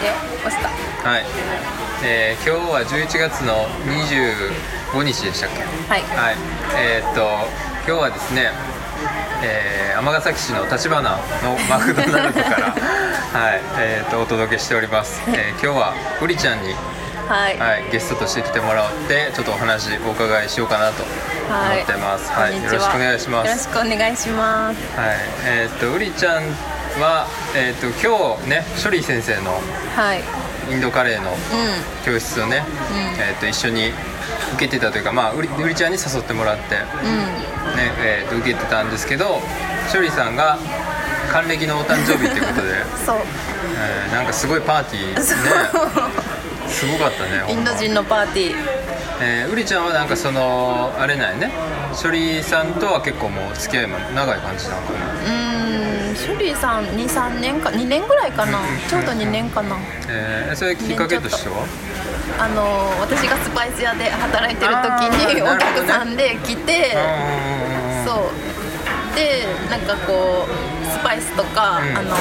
で押したはい、えー今日は11月の25日でしたっけ？はい。はい。えーっと今日はですねえー尼、崎市の立花のマクドナルドから はいえーっとお届けしております、えー今日はうりちゃんに、はい、はい、ゲストとして来てもらってちょっとお話お伺いしようかなと思ってます、はい。こんにちよろしくお願いします。よろしくお願いします。はい。えーっとうりちゃんはえーっと今日ね処理先生のはい。インドカレーのう教室をね、えー、と一緒に受けてたというか、まあ、うりうりちゃんに誘ってもらって、ねん。うんえー、と受けてたんですけど勝利さんが還暦のお誕生日っていうことで、そう。えーなんかすごいパーティーねすごかったねインド人のパーティー。えーうりちゃんはなんかそのあれなんやね処理さんとは結構もう付き合いも長い感じなのかな。うーんシュリーさん23年か2年ぐらいかな。ちょうど2年かな。えーそれきっかけとしては？あの私がスパイス屋で働いてる時にお客さんで来てうんそう。でなんかこうスパイスとか、うん。あの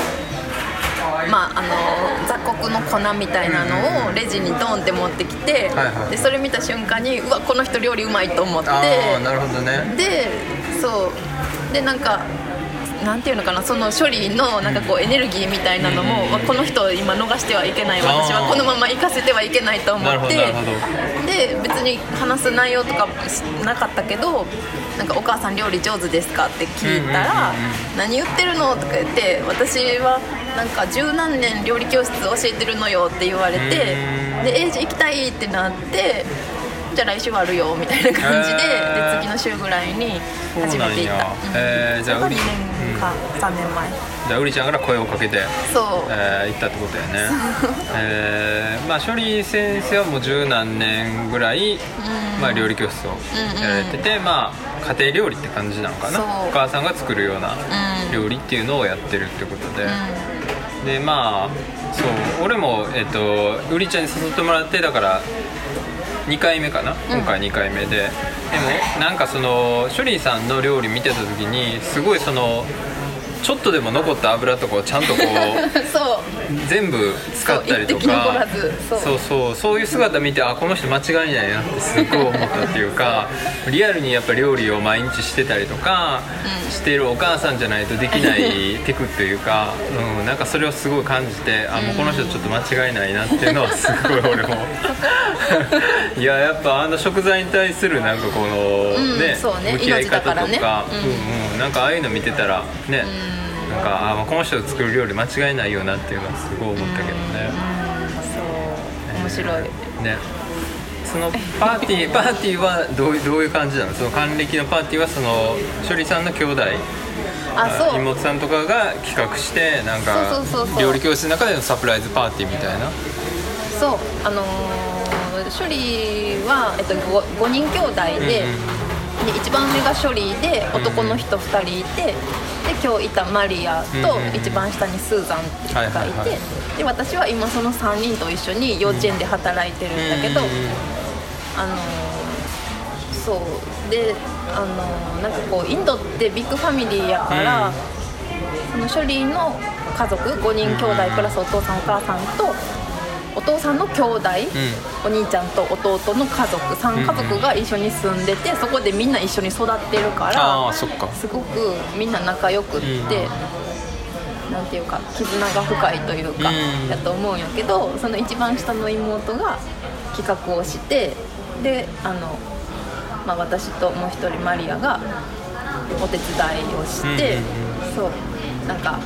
まああの雑穀の粉みたいなのをレジにドンって持ってきて、でそれ見た瞬間にうわこの人料理うまいと思って。ああなるほどね。でそう。でなんかなんていうのかなその処理のなんかこうエネルギーみたいなのも、うんわこの人今逃してはいけない私はこのまま行かせてはいけないと思ってで別に話す内容とかしなかったけどなんか「お母さん料理上手ですか?」って聞いたらうんうんうん「何言ってるの?」とか言って「私はなんか十何年料理教室教えてるのよ」って言われてうんで「えじゃあ行きたい」ってなって。じゃあ来週あるよみたいな感じで,、で次の週ぐらいにそうなんや初めて行った、うん。えーじゃあそれが2うり年か3年前。じゃあうりちゃんから声をかけてそう、えー行ったってことやね。えー。まあ処理先生はもう十何年ぐらい、まあ、料理教室をやられてて、まあ家庭料理って感じなのかな。お母さんが作るようなうん。料理っていうのをやってるってことで、うでまあそう。俺もえっとうりちゃんに誘ってもらってだから2回目かな？今回2回目で、でもなんかその処理さんの料理見てた時にすごいそのちょっとでも残った油とかをちゃんとこうん そう。全部使ったりとかずそう。そうそういう姿見てあこの人間違いないなってすごい思ったっていうか リアルにやっぱ料理を毎日してたりとか、うん。してるお母さんじゃないとできないテクというか、うん、なんかそれをすごい感じてあもうこの人ちょっと間違いないなっていうのはすごい俺も。いややっぱあの食材に対するなんかこの、うんね。向き合い方とか、命だからね。うんうん、なんかああいうの見てたらね、なんかあこの人が作る料理間違いないよなっていうのはすごい思ったけどね。そう。面白い。ね。そのパーティー パーティーはどういうどういう感じなの？その還暦のパーティーはその処理さんの兄弟。あそう。妹さんとかが企画してなんか料理教室の中でのサプライズパーティーみたいな？そう。あのー、処理は、えっと、5, 5人兄弟で,、で一番上が処理で男の人2人いて、で今日いたマリアと、一番下にスーザンっていう人がいて、で私は今その3人と一緒に幼稚園で働いてるんだけど、あのーそう。であのーなんかこうインドってビッグファミリーやから、うん。その処理の家族5人兄弟プラスお父さんお母さんとお父さんの兄弟、お兄ちゃんと弟の家族3家族が一緒に住んでてそこでみんな一緒に育ってるからああそっか。すごくみんな仲良くって、なんていうか絆が深いというか、うんやと思うんやけどその一番下の妹が企画をしてであの、まあ、私ともう一人マリアがお手伝いをして、うん。そうなんか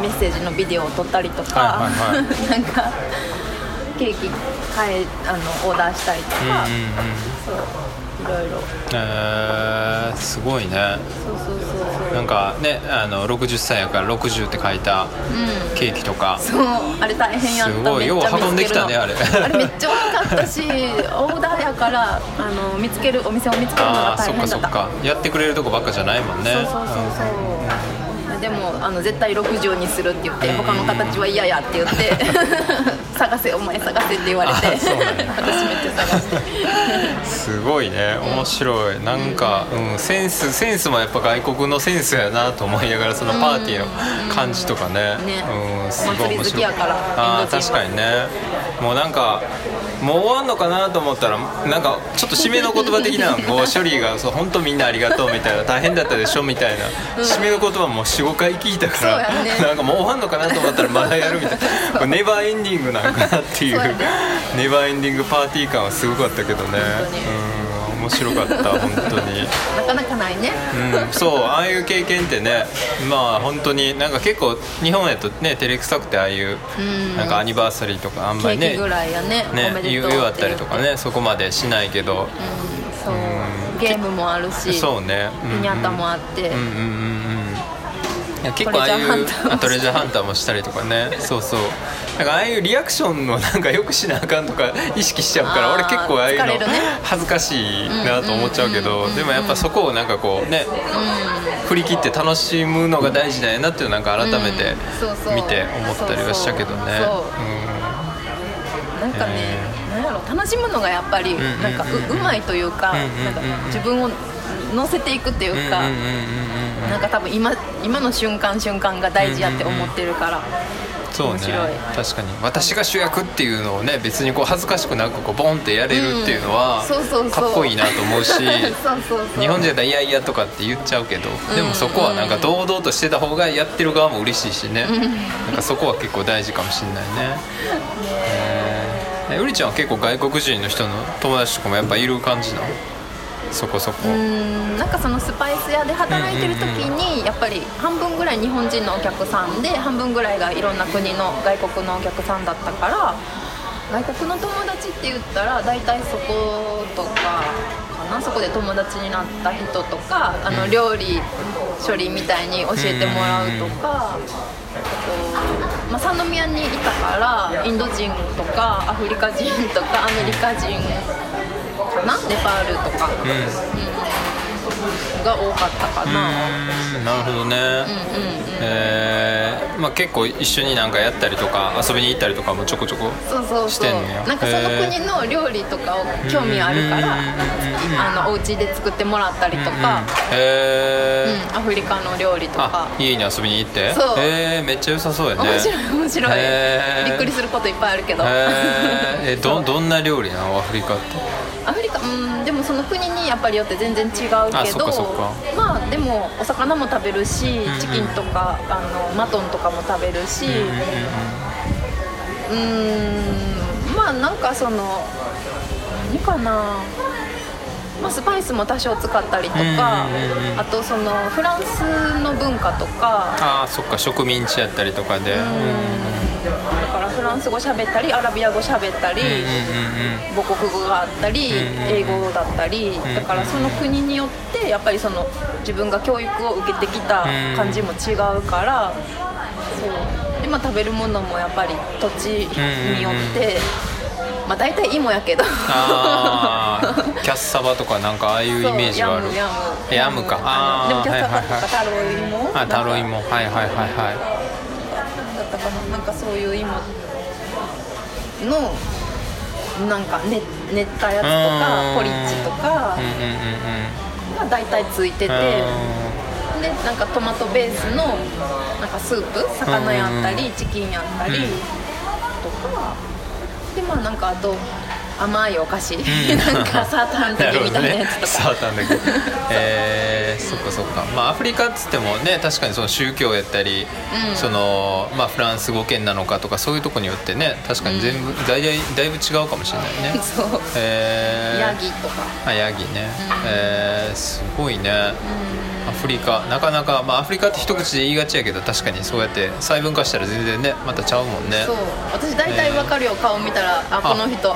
メッセージのビデオを撮ったりとか、なんかケーキ買えあのオーダーしたりとか、うんうんうん。そういろいろ。えー、すごいね。そうそうそうそう。なんかねあの60歳やから60って書いたうん。ケーキとか、そうあれ大変やった。すごい。よう運んできたねあれ。あれめっちゃ多かったし オーダーやからあの見つけるお店を見つけるのがああそっか大変だったそっか。やってくれるとこばっかじゃないもんね。そうそうそうそう、でももあの絶対60にするって言って他の形は嫌やって言って 探せお前探せって言われてあそうなんや。私めっちゃ探して。すごいね。面白い。なんか、うん、センスセンスもやっぱ外国のセンスやなと思いながらそのパーティーの感じとかね,、ね。うん、すお祭り好きやからあ確かにね。もうなんかもう終わんのかなと思ったらなんかちょっと締めの言葉的なのこう処理がそう本当みんなありがとうみたいな大変だったでしょみたいな、締めの言葉も45回聞いたから、ね。なんかもう終わんのかなと思ったらまだやるみたいな。ネバーエンディングなんかなっていうね。ネバーエンディングパーティー感はすごかったけどね面白かった本当に。なかなかないね。うん、そうああいう経験ってねまあ本当になんか結構日本やとね照れくさくてああいううん。なんかアニバーサリーとかあんまりねケーキぐらいやねおね言う言わったりとかねそこまでしないけど。うんそう。ゲームもあるしそうね。ピニャータもあって。うんうんうんうん結構ああいトレジャーハンうターもあトレジャーハンターもしたりとかね。そうそう。なんかああいうリアクションの なんかよくしなあかんとか意識しちゃうから俺結構ああいうの恥ずかしいなと思っちゃうけどでもやっぱそこをなんかこうね振り切って楽しむのが大事だよなっていうのなんか改めて見て思ったりはしたけどね。なんかね、なんやろ楽しむのがやっぱりんうんなんかううまいというか、うんうんうん。なんか自分を乗せていくっていうか、うんうんうんうんうんなんか多分今今の瞬間瞬間が大事やって思ってるから、そうね。確かに。私が主役っていうのをね別にこう恥ずかしくなくこうボンってやれるっていうのはかっこいいなと思うし 日本人だったら「いやいや」とかって言っちゃうけどでもそこはなんか堂々としてた方がやってる側も嬉しいしね。なんかそこは結構大事かもしれないね。えうりちゃんは結構外国人の人の友達とかもやっぱいる感じなの？そこそこ。うんなんかそのスパイス屋で働いてる時にやっぱり半分ぐらい日本人のお客さんで半分ぐらいがいろんな国の外国のお客さんだったから外国の友達って言ったら大体そことかかなそこで友達になった人とかあの料理処理みたいに教えてもらうとか。あとまあ、三宮にいたからインド人とかアフリカ人とかアメリカ人かな？ネパールとか、うん。うん、が多かったかな、うーん。なるほどね、うんうんうん。えー。まあ、結構一緒になんかやったりとか遊びに行ったりとかもちょこちょこそうそうそう。してんのやなんかその国の料理とかを興味あるからあのお家で作ってもらったりとか、へえうん、アフリカの料理とか。あ家に遊びに行って？そう。へえめっちゃ良さそうやね。面白い面白い。へー。びっくりすることいっぱいあるけど。へー。えど どんな料理なの？アフリカってもその国にやっぱりよって全然違うけどまあでもお魚も食べるしんうん。チキンとかあのマトンとかも食べるし。うんまあなんかその何かな。まあ、スパイスも多少使ったりとか、あとそのフランスの文化とか。ああそっか植民地やったりとかで。うんランス語喋ったりアラビア語喋ったり、うん母国語があったり、英語だったりだからその国によってやっぱりその自分が教育を受けてきた感じも違うから、そう。で、まあ、食べるものもやっぱり土地によって、まあ大体芋やけど。キャッサバとかなんかああいうイメージがある。ヤムか。あのでもキャッサバとかはいタロイモ。あタロイモ。はいはいはいはだったかな。なんかそういう芋のなんか練練ったやつとかうん。ポリッチとかが大体ついてて。うん。でなんかトマトベースのなんかスープ魚やったり、チキンやったり、うんとかでまあなんかあと甘いお菓子、ん。なんかサーターアンダギーみたいなやつとか、サーターアンダギー。えー、そっかそっか。まあアフリカっつってもね確かにその宗教やったり、うん。そのまあフランス語圏なのかとかそういうとこによってね確かに全部、だいだいだいぶ違うかもしれないね。そう。えー、ヤギとか、あヤギね、えー、すごいね、アフリカ。なかなか、まあ、アフリカって一口で言いがちやけど確かにそうやって細分化したら全然ねまたちゃうもんね。そう。私大体わかるよ、顔見たらあこの人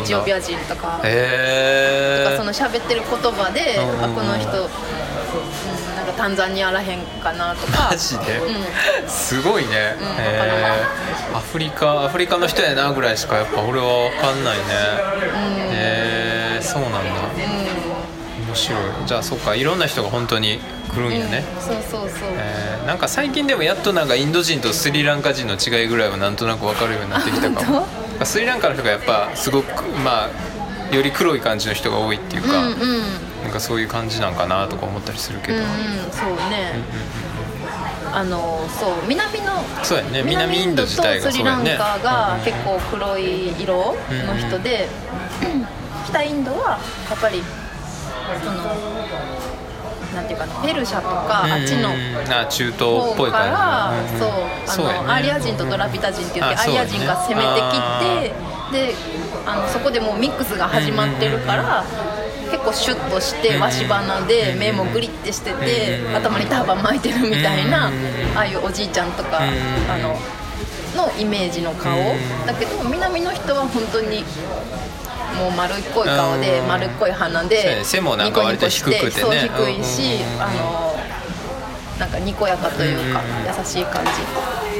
エチオピア人とか,、へえとかその喋ってる言葉で、うんうんうん。あこの人、うん、なんかタンザニアらへんかなとか。マジで、うん。すごいね、んえー。アフリカアフリカの人やなぐらいしかやっぱ俺は分かんないね、えーそうなんだ。面白い。じゃあそっかいろんな人が本当に来るんやね、うんそうそうそう、えーなんか最近でもやっとなんかインド人とスリランカ人の違いぐらいはなんとなく分かるようになってきたかあもスリランカの人がやっぱすごくまあより黒い感じの人が多いっていうか、うんうん。うんなんかそういう感じなんかなとか思ったりするけど、うんそうね、あのそう南のそうやね。南インド自体がとスリランカが結構黒い色の人で、北インドはやっぱりそのなんていうかなペルシャとか、あっちのうん。あ中東っぽい方から、そうあのアーリア人とドラビダ人って言って、アーリア人が攻めてきてであのそこでもうミックスが始まってるから、結構シュッとしてわし鼻で目もグリッてしてて、頭にターバン巻いてるみたいな、ああいうおじいちゃんとか、あののイメージの顔、だけど南の人は本当にもう丸っこい顔でうん。丸っこい鼻でね。背もなんか割と低くてね。そう低いし、うんあのなんかにこやかというか、優しい感じ。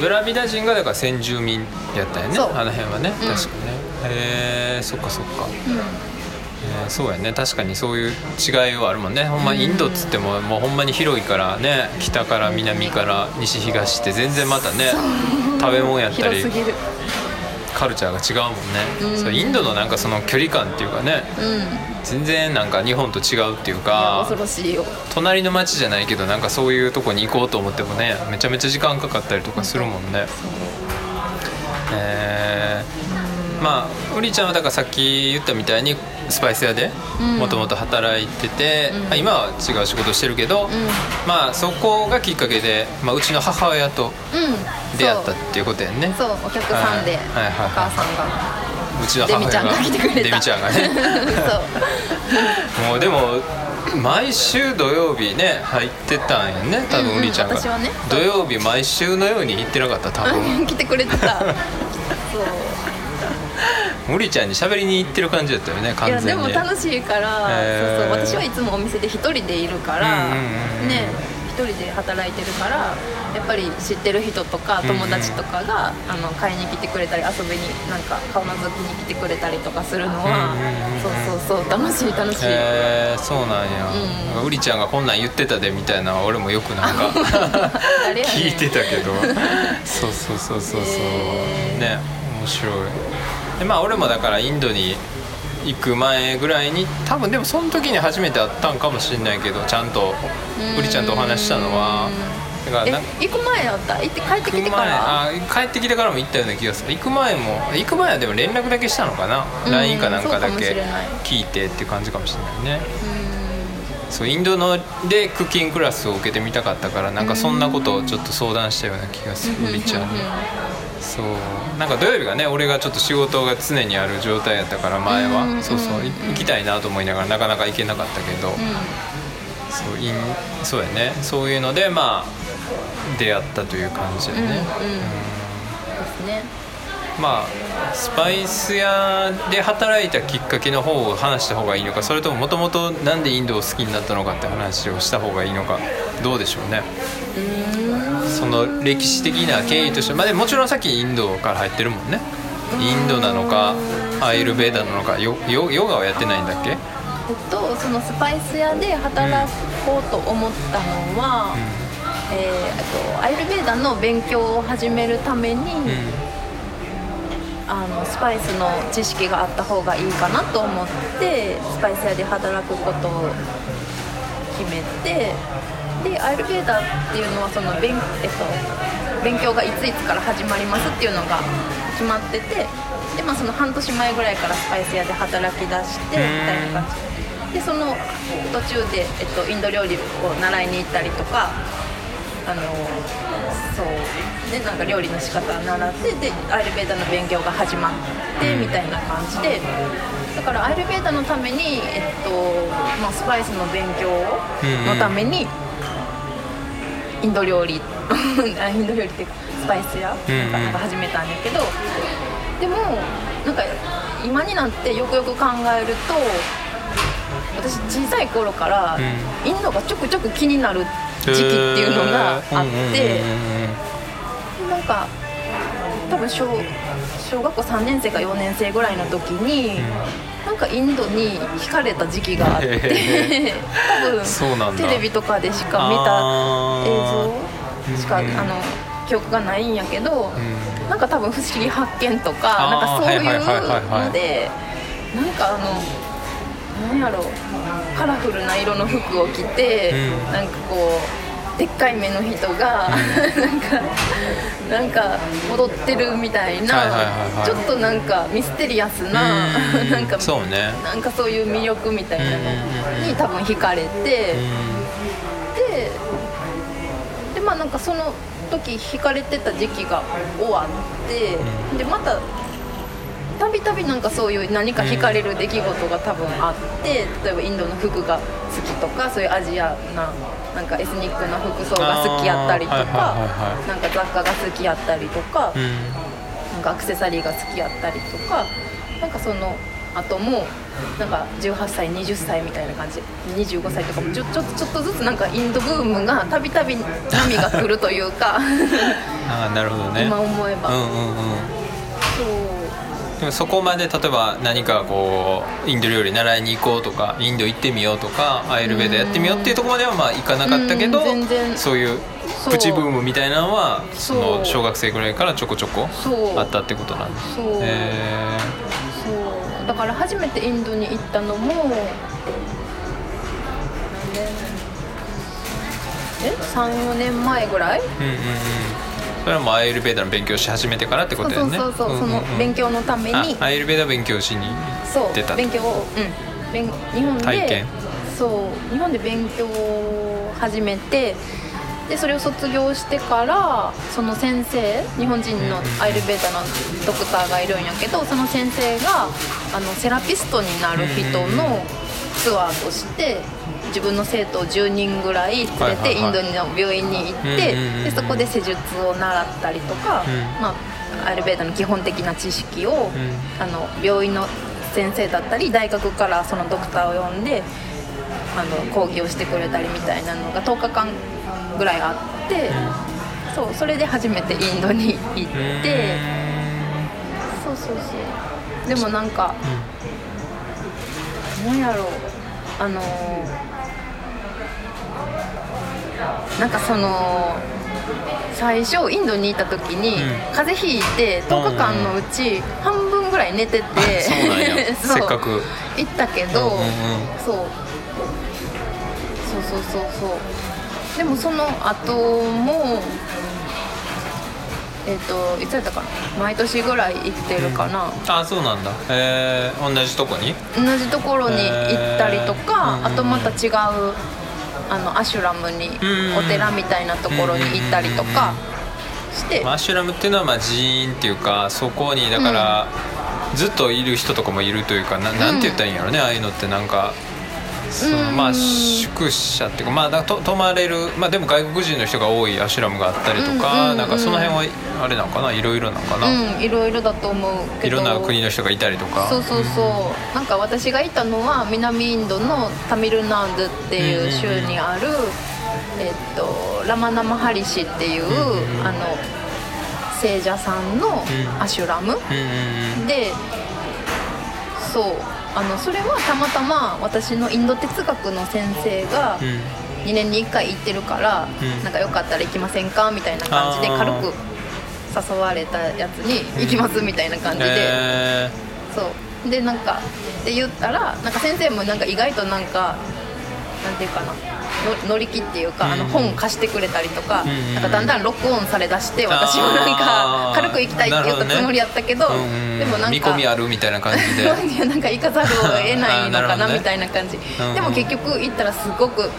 ドラビダ人がだから先住民やったよね。あの辺はね。確かにね、へえそっかそっか、えーそうやね。確かにそういう違いはあるもんね。ほんまインドっつってももうほんまに広いからね。北から南から西東って全然またね食べ物やったり。広すぎるカルチャーが違うもんね、そうインドのなんかその距離感っていうかね。うん。全然なんか日本と違うっていうか恐ろしいよ。隣の町じゃないけどなんかそういうとこに行こうと思ってもねめちゃめちゃ時間かかったりとかするもんね。えーまあウリちゃんはだからさっき言ったみたいにスパイス屋でうん。もともと働いてて、うん。まあ今は違う仕事してるけど、ん。まあそこがきっかけで、まあ、うちの母親とうん。出会ったっていうことやんね。そう。そう。お客さんで、はい。はいはいお母さんが。うちの母親が。デミちゃんが来てくれた。デミちゃんがね。もうでも毎週土曜日ね入ってたんやね多うんうん。分ウリちゃんが、ね。土曜日毎週のように行ってなかった多分。来てくれてた。そうウリちゃんに喋りに行ってる感じだったよねいやで完全に。も楽しいから、へー。そうそう私はいつもお店で一人でいるから、うんうんうんうん。ね一人で働いてるからやっぱり知ってる人とか友達とかが、あの買いに来てくれたり遊びになんか顔のぞきに来てくれたりとかするのは、うんうんうんそうそうそう楽しい楽しい、へえそうなんや、うん。ウリちゃんがこんなん言ってたでみたいな俺もよくなんか 聞いてたけど。そうそうそうそうそう、へー。ね面白いでまあ俺もだからインドに行く前ぐらいに多分でもその時に初めて会ったんかもしれないけどちゃんとウリちゃんとお話したのは。だから行く前やった？行って帰ってきてから？あ帰ってきてからも行ったような気がする。行く前も行く前はでも連絡だけしたのかな、うん。LINE かなんかだけ聞いてっていう感じかもしれないねそうインドのでクッキングクラスを受けてみたかったからなんかそんなことをちょっと相談したような気がするうんウリちゃん。にそう。なんか土曜日がね俺がちょっと仕事が常にある状態やったから前は、うんそうそうい行きたいなと思いながらなかなか行けなかったけど、うん。うんそうインそうやね。そういうのでまあ出会ったという感じだね、うんうん。ですねまあスパイス屋で働いたきっかけの方を話した方がいいのかそれとももともとなんでインドを好きになったのかって話をした方がいいのかどうでしょうね。その歴史的な経緯としてまあでももちろんさっきインドから入ってるもんね。インドなのかアイルベーダなのかヨヨヨガはやってないんだっけ？えっとそのスパイス屋で働こうと思ったのは、えーあとアイルベーダの勉強を始めるために、うんあのスパイスの知識があった方がいいかなと思ってスパイス屋で働くことを決めてでアイルベーダっていうのはその勉,、えっと、勉強がいついつから始まりますっていうのが決まっててで、まあ、その半年前ぐらいからスパイス屋で働き出してみたいな感じ。でその途中で、えっと、インド料理を習いに行ったりとかあのそう。でなんか料理の仕方を習ってでアイルベーダの勉強が始まってみたいな感じで。だからアイルベーダのために、えっとまあ、スパイスの勉強のためにインド料理 あインド料理っていうかスパイス屋なんか始めたんやけどでもなんか今になってよくよく考えると私小さい頃からうインドがちょくちょく気になる時期っていうのがあって。なんか多分小小学校3年生か4年生ぐらいの時に、なんかインドに惹かれた時期があって多分テレビとかでしか見た映像しか、うんあの記憶がないんやけど、うん。なんか多分「不思議発見」とかなんかそういうのでなんかあのなんやろう。カラフルな色の服を着て、うん。なんかこうでっかい目の人が、なんかなんか踊ってるみたいな、はいはいはいはい。ちょっとなんかミステリアスな、うん。なんかそうね。なんかそういう魅力みたいなのに多分惹かれて、ででまあなんかその時惹かれてた時期が終わって、でまたたびたびなんかそういう何か惹かれる出来事が多分あって例えばインドの服が好きとかそういうアジアななんかエスニックな服装が好きやったりとか、はいはいなんか雑貨が好きやったりとか、うん。なんかアクセサリーが好きやったりとかなんかその後もなんか18歳20歳みたいな感じ25歳とかもちょちょちょっとずつなんかインドブームがたびたび波が来るというか。ああなるほどね。今思えば、うんうんうんでもそこまで例えば何かこうインド料理習いに行こうとかインド行ってみようとかアイルベーダやってみようっていうところまではまあ行かなかったけどそういうプチブームみたいなのはその小学生ぐらいからちょこちょこあったってことなんですそう。へそう。だから初めてインドに行ったのもえ？34年前ぐらい？えうんうんうんそれはもうアイルベーダの勉強し始めてからってことだよね。そうそうそう、その勉強のために。あアイルベーダ勉強しにそう出た。勉強をうん。勉日本で体験。そう。日本で勉強を始めてでそれを卒業してからその先生日本人のアイルベーダのドクターがいるんやけどその先生があのセラピストになる人のツアーとして自分の生徒を10人ぐらい連れてインドの病院に行ってでそこで施術を習ったりとか、うん。まあ、アイルベーダの基本的な知識を、ん。あの病院の先生だったり大学からそのドクターを呼んであの講義をしてくれたりみたいなのが10日間ぐらいあって、そうそれで初めてインドに行って、そうそうそう。でもなんか、なんやろうあのなんかその最初インドにいた時に、うん。風邪ひいて10日間のうち半分ぐらい寝てて、そう せっかく。行ったけど、うんうんうん。そう。そうそうそうそう。でもその後もえっ、といつやったかな？毎年ぐらい行ってるかな、あそうなんだ。えー、同じとこに？同じところに行ったりとか、へー。あとまた違うあのアシュラムにうん。お寺みたいなところに行ったりとかして、マッシュラムっていうのはまあ寺院っていうかそこにだから、ずっといる人とかもいるというかななんて言ったらいいんやろね、ああいうのってなんかそのうんまあ宿舎っていうかまあだと泊まれるまあでも外国人の人が多いアシュラムがあったりとか、うんうんうんなんかその辺はあれなのかな？いろいろなのかな、うんいろいろだと思うけど。いろんな国の人がいたりとか。そうそうそう。なんか私がいたのは南インドのタミルナードっていう州にある、えっと、ラマナマハリシっていう、あの聖者さんのうん。アシュラム、うんうんうん。でそう。あのそれはたまたま私のインド哲学の先生がうん。2年に1回行ってるから、うん。なんかよかったら行きませんかみたいな感じで軽く誘われたやつに行きますみたいな感じで。へそう。でなんかって言ったらなんか先生もなんか意外となんかなんていうかなの乗り気っていうか、あのうん本貸してくれたりとか,、なんかだんだんロックオンされだして私もなんか軽く行きたいって言ったつもりやったけどでもなんか 見込みあるみたいな感じで。なんか行かざるを得ないのかなみたいな感じ、でも結局行ったらすごく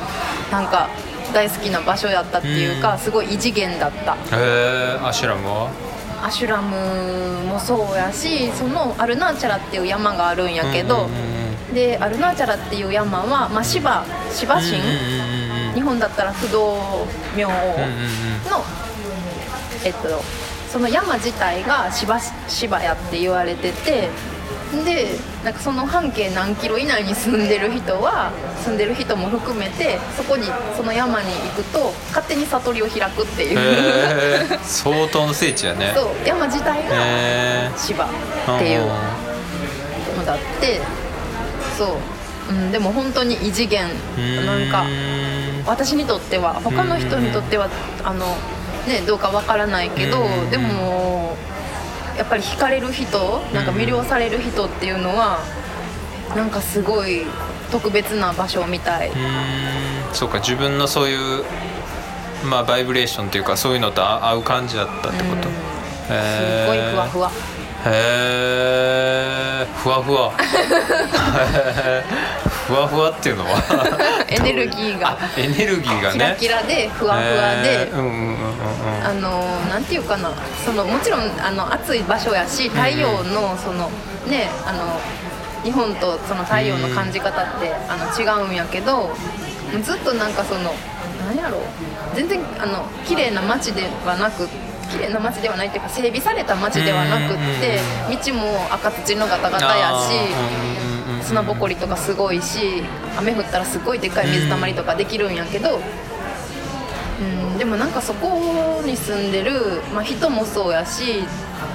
なんか大好きな場所やったっていうか、うんすごい異次元だった。へえアシュラムは？アシュラムもそうやしそのアルナーチャラっていう山があるんやけど、うんうんうんでアルナーチャラっていう山は、まあ、シバシバ神、日本だったら不動明王の、えっとその山自体がシバシバやって言われててでなんかその半径何キロ以内に住んでる人は住んでる人も含めてそこにその山に行くと勝手に悟りを開くっていう、へー。相当の聖地やね。そう山自体がへ芝っていうのだってそう、うん、でも本当に異次元。ーなんか私にとっては他の人にとってはあの、ね、どうかわからないけどうんでもやっぱり惹かれる人なんか魅了される人っていうのはなんかすごい特別な場所みたい。そうか自分のそういうまあバイブレーションというかそういうのと合う感じだったってこと？すごいふわふわへえふわふわ。ふわふわっていうのは？エネルギーが。エネルギーがね。キラキラでふわふわで。うんうんうんうんあのなんていうかな。そのもちろんあの暑い場所やし太陽のそのねあの日本とその太陽の感じ方ってあの違うんやけどずっとなんかそのなんやろう。全然あの綺麗な街ではなく綺麗な街ではないっていうか整備された街ではなくって道も赤土のガタガタやし砂ぼこりとかすごいし雨降ったらすごいでかい水たまりとかできるんやけど、うん、でもなんかそこに住んでる、まあ、人もそうやし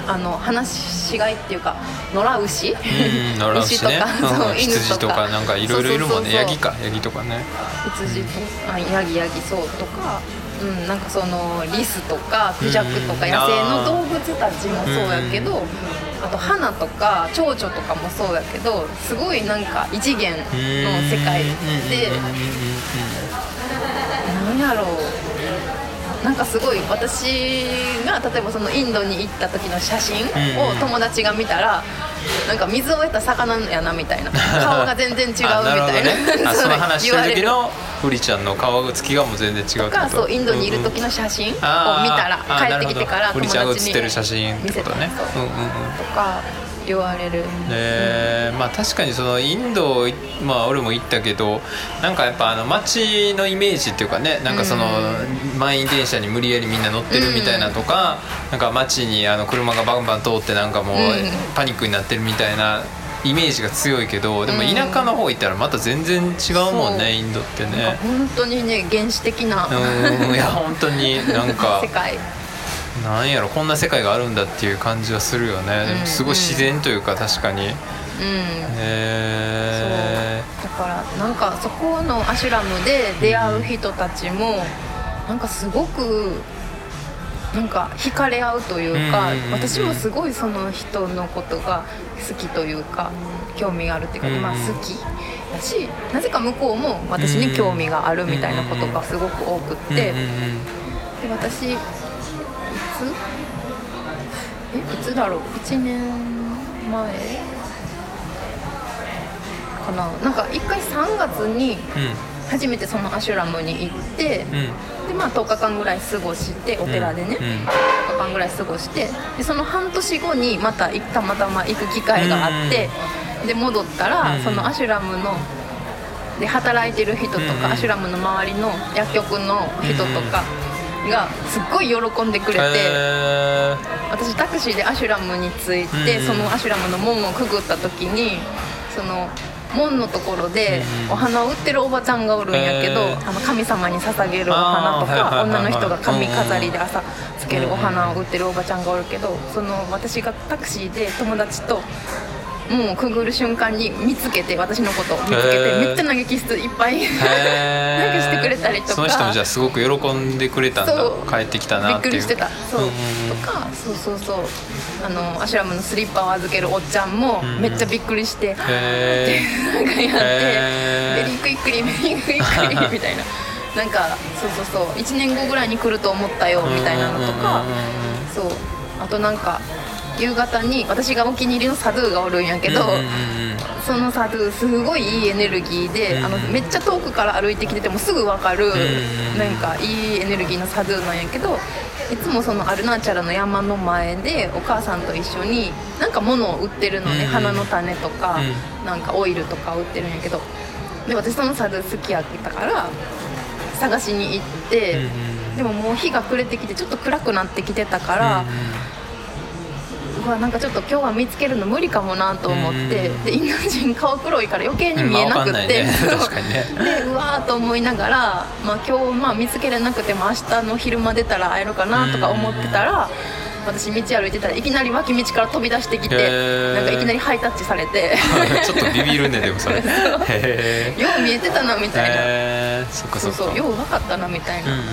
あの放し飼いっていうか野良牛、牛ね。とか、そううん犬羊とかなんかいろいろいるもんね。ヤギか。ヤギとかね。羊とあヤギヤギそうとか、うん、なんかそのリスとかクジャクとかうん。野生の動物たちもそうやけど、うあと花とか蝶々とかもそうやけどすごいなんか異次元の世界でうんうんうんうんなんやろう。なんかすごい私が例えばそのインドに行った時の写真を友達が見たらなんか水を得た魚やなみたいな。顔が全然違うみたいな。ね。あその話してる時言われのフリちゃんの顔つきがもう全然違うと？かそうインドにいる時の写真を見たら帰ってきてからなるほど。フリちゃんが写ってるに写真ってことね。見せたうんうんうんとか言われる。えーまあ確かにそのインドまあ俺も行ったけどなんかやっぱあの街のイメージっていうかねなんかその満員電車に無理やりみんな乗ってるみたいなとか、なんか街にあの車がバンバン通ってなんかもううん。パニックになってるみたいなイメージが強いけどでもうん。田舎の方行ったらまた全然違うもんそう。ねインドってね。本当にね原始的なうんいや本当になんか 世界なんやろこんな世界があるんだっていう感じはするよね、でもすごい自然というか確かに。へうんえだからなんかそこのアシュラムで出会う人たちもなんかすごくなんか惹かれ合うというか、私もすごいその人のことが好きというか興味があるっていうか、まあ好きだしなぜか向こうも私に興味があるみたいなことがすごく多くって、で私いつ？えいつだろう？1年前かな？なんか1回3月に初めてそのアシュラムに行って、うん。うんでまあ10日間ぐらい過ごしてお寺でね、うんうん。10日間ぐらい過ごしてでその半年後にまたたまたま行く機会があって、で戻ったら、うん。そのアシュラムので働いてる人とか、うんアシュラムの周りの薬局の人とかがすっごい喜んでくれて。へ私タクシーでアシュラムに着いて、うんそのアシュラムの門をくぐった時にその門のところでうんお花を売ってるおばちゃんがおるんやけど、あの神様に捧げるお花とか女の人が髪飾りで朝つけるお花を売ってるおばちゃんがおるけどその私がタクシーで友達と門をくぐる瞬間に見つけて私のことを見つけてめっちゃ投げキスいっぱいーへー。なんかしてくれたりとか。その人もじゃあすごく喜んでくれたんだ。帰ってきたびなっていう。っくりしてた。そう。とかそうそうそう。あのアシュラムのスリッパを預けるおっちゃんもうんめっちゃびっくりして、へ なんかやって very quickly very quickly みたいな。なんかそうそうそう。1年後ぐらいに来ると思ったよみたいなのとか。そう。あとなんか夕方に私がお気に入りのサドゥがおるんやけど、そのサドゥすごいいいエネルギーで、うんあのめっちゃ遠くから歩いてきててもすぐ分かる、んなんかいいエネルギーのサドゥなんやけどいつもそのアルナーチャラの山の前でお母さんと一緒になんか物を売ってるのね、うん花の種とか、うなんかオイルとか売ってるんやけど。で私そのサドゥ好きやったから探しに行って、でももう日が暮れてきてちょっと暗くなってきてたから、うわなんかちょっと今日は見つけるの無理かもなと思って、うん。でインド人顔黒いから余計に見えなくって、まあわかんないね。でうわーと思いながら、まあ、今日、まあ、見つけれなくても明日の昼間出たら会えるかなとか思ってたら、私道歩いてたらいきなり脇道から飛び出してきて、なんかいきなりハイタッチされて。ちょっとビビるねでもそれ。よう見えてたなみたいな、そうそうよう分かったなみたいな、うんうんうんうん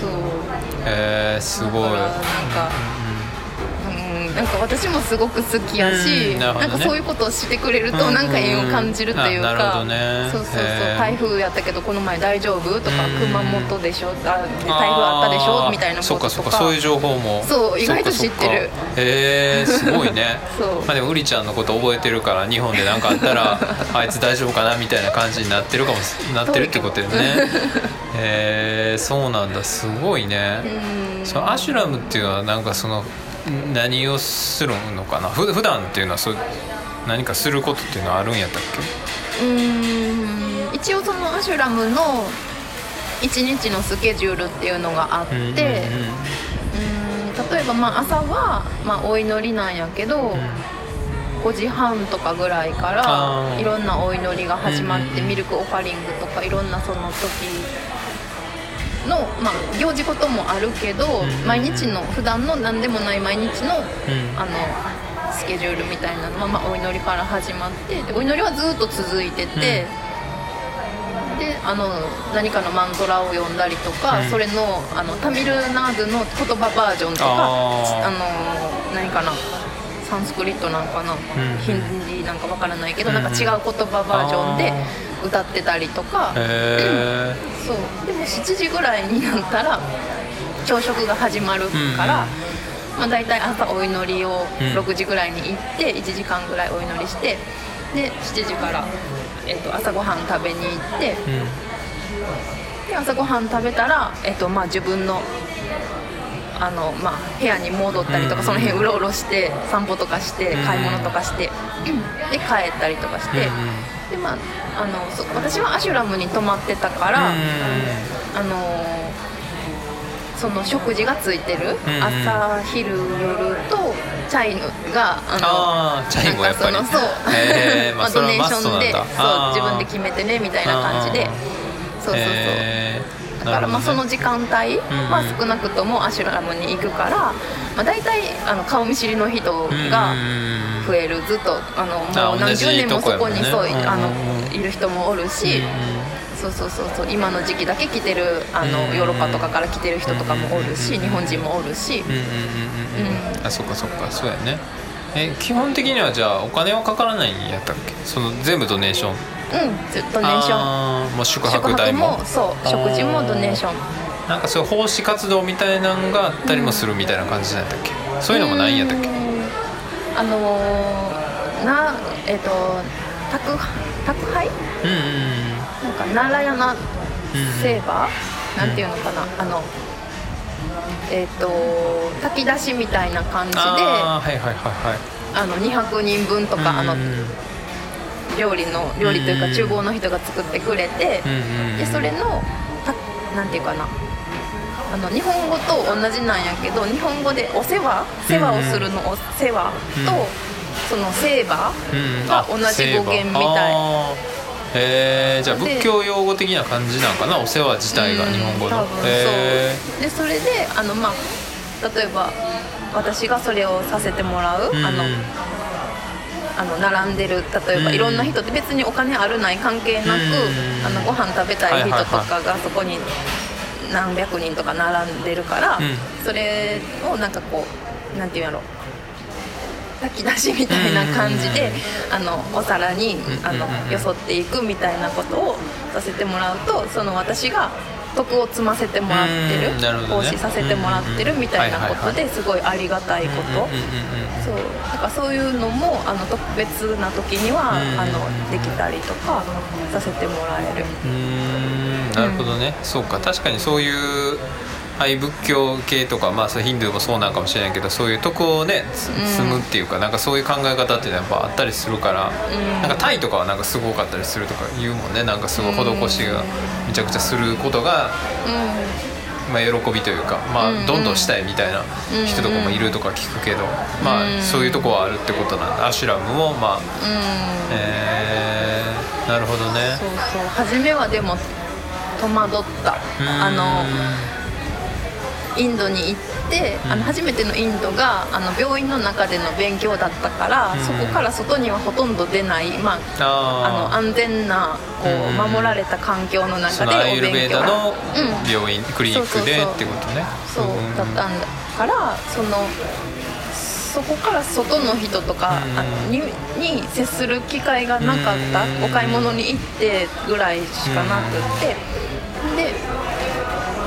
そう。へえすごい。だからなんか、うん、なんか私もすごく好きやし、うんなね。んかそういうことをしてくれるとなんか縁を感じるというか、うんね。そうそうそう台風やったけどこの前大丈夫とか、うん。熊本でしょ？あ台風あったでしょ？みたいなそこととか。っかそっかそういう情報も。そう意外と知ってる。へえすごいね。そう。まあでもウリちゃんのこと覚えてるから日本で何かあったら あいつ大丈夫かなみたいな感じになってるかもしなってるってことよね。へえそうなんだ。すごいね。うん。そのアシュラムっていうのはなんかその何をするのかな？ふ普段っていうのはそう何かすることっていうのはあるんやったっけ？うん一応そのアシュラムの1日のスケジュールっていうのがあって、うんうんうんうん。例えばまあ朝は、まあ、お祈りなんやけど、5時半とかぐらいからいろんなお祈りが始まって、うんうんうん。ミルクオファリングとかいろんなその時の、まあ、行事こともあるけど、毎日の普段の何でもない毎日の,、うん。あのスケジュールみたいなのは、まあ、お祈りから始まってでお祈りはずっと続いてて。であの何かのマントラを読んだりとか、うん。それのあのタミルナードの言葉バージョンとかあの何かなサンスクリットなんかな、ん。ヒンディーなんかわからないけど、うん。なんか違う言葉バージョンで歌ってたりとか、へえそう。でも7時ぐらいになったら朝食が始まるから、まあ、大体朝お祈りをうん。6時ぐらいに行って1時間ぐらいお祈りしてで7時から、えっと朝ごはん食べに行ってうん。で朝ごはん食べたら、えっとまあ、自分のあの、まあ、部屋に戻ったりとか、うん。その辺うろうろして散歩とかしてうん。買い物とかして、で帰ったりとかして、うんでまああのそ私はアシュラムに泊まってたから、あのその食事がついてる、朝昼夜とチャイがあのチャイもやっぱり。そう、へーまあドネーションでそう自分で決めてねみたいな感じで。そうそうそう、からまあその時間帯は少なくともアシュラムに行くから、まあ、大体あの顔見知りの人が増える。ずっとあのもう何十年もそこにそうあのうんいる人もおるし、そうそうそうそう今の時期だけ来てるあのうんヨーロッパとかから来てる人とかもおるし日本人もおるし。うん。あそっかそっか。そうやねえ基本的にはじゃあお金はかからないんやったっけ？その全部ドネーション。うんずドネーション。もう宿宿泊泊代も。もそう食事もドネーション。なんかそういう奉仕活動みたいなのがあったりもするみたいな感じなんやったっけ？そういうのもないんやったっけ？うーん。あのーなえっ、と宅宅配？うんうんなんか奈良屋なうん。セーバー、なんていうのかな？あのえっ、と炊き出しみたいな感じでああーはいはいはいはい。の200人分とか、あの料理の料理といううんか厨房の人が作ってくれて、でそれのたなんていうかな。あの日本語と同じなんやけど日本語でお世話世話をするのお世話と、うん。そのセーバーうん。が同じ語源みたいあーへえじゃあで仏教用語的な感じなんかな？お世話自体が日本語の。うん多分へそう。でそれであのまあ例えば私がそれをさせてもらう、ーあのうんうん。あの並んでる例えばうんいろんな人って別にお金あるない関係なく、うんあのご飯食べたい人とかがそこに何百人とか並んでるから、うん。それをなんかこうなんていうんやろ炊き出しみたいな感じで、あのお皿にあのうんよそっていくみたいなことをさせてもらうとその私が徳を積ませてもらってる奉仕させてもらってるみたいなことですごいありがたいこと。そう。だからそういうのもあの特別な時には、うん。あのできたりとかさせてもらえる。うーんなるほどね、そうか。確かにそういう愛仏教系とかまあそれヒンドゥーもそうなんかもしれないけどそういう徳をねつうん。積むっていうか、なんかそういう考え方っていうのはやっぱあったりするから、ん。なんかタイとかはなんかすごかったりするとか言うもんね。なんかすごい施しがめちゃくちゃすることがうまあ、喜びというか、まあうんうん。どんどんしたいみたいな人とかもいるとか聞くけど、まあ、そういうとこはあるってことなんだ。アシュラムもまあうん。えー、なるほどね。そうそう。初めはでも戸惑った。あのインドに行って、あの初めてのインドがあの病院の中での勉強だったから、うん。そこから外にはほとんど出ない、まあ、あのあ安全なこううん。守られた環境の中でのアイルベお勉強ーダのうん。病院、クリニックでそうそうそう。ってことね。そうだったんだからそのそこから外の人とかうん。あにに接する機会がなかったうん。お買い物に行ってぐらいしかなくって。で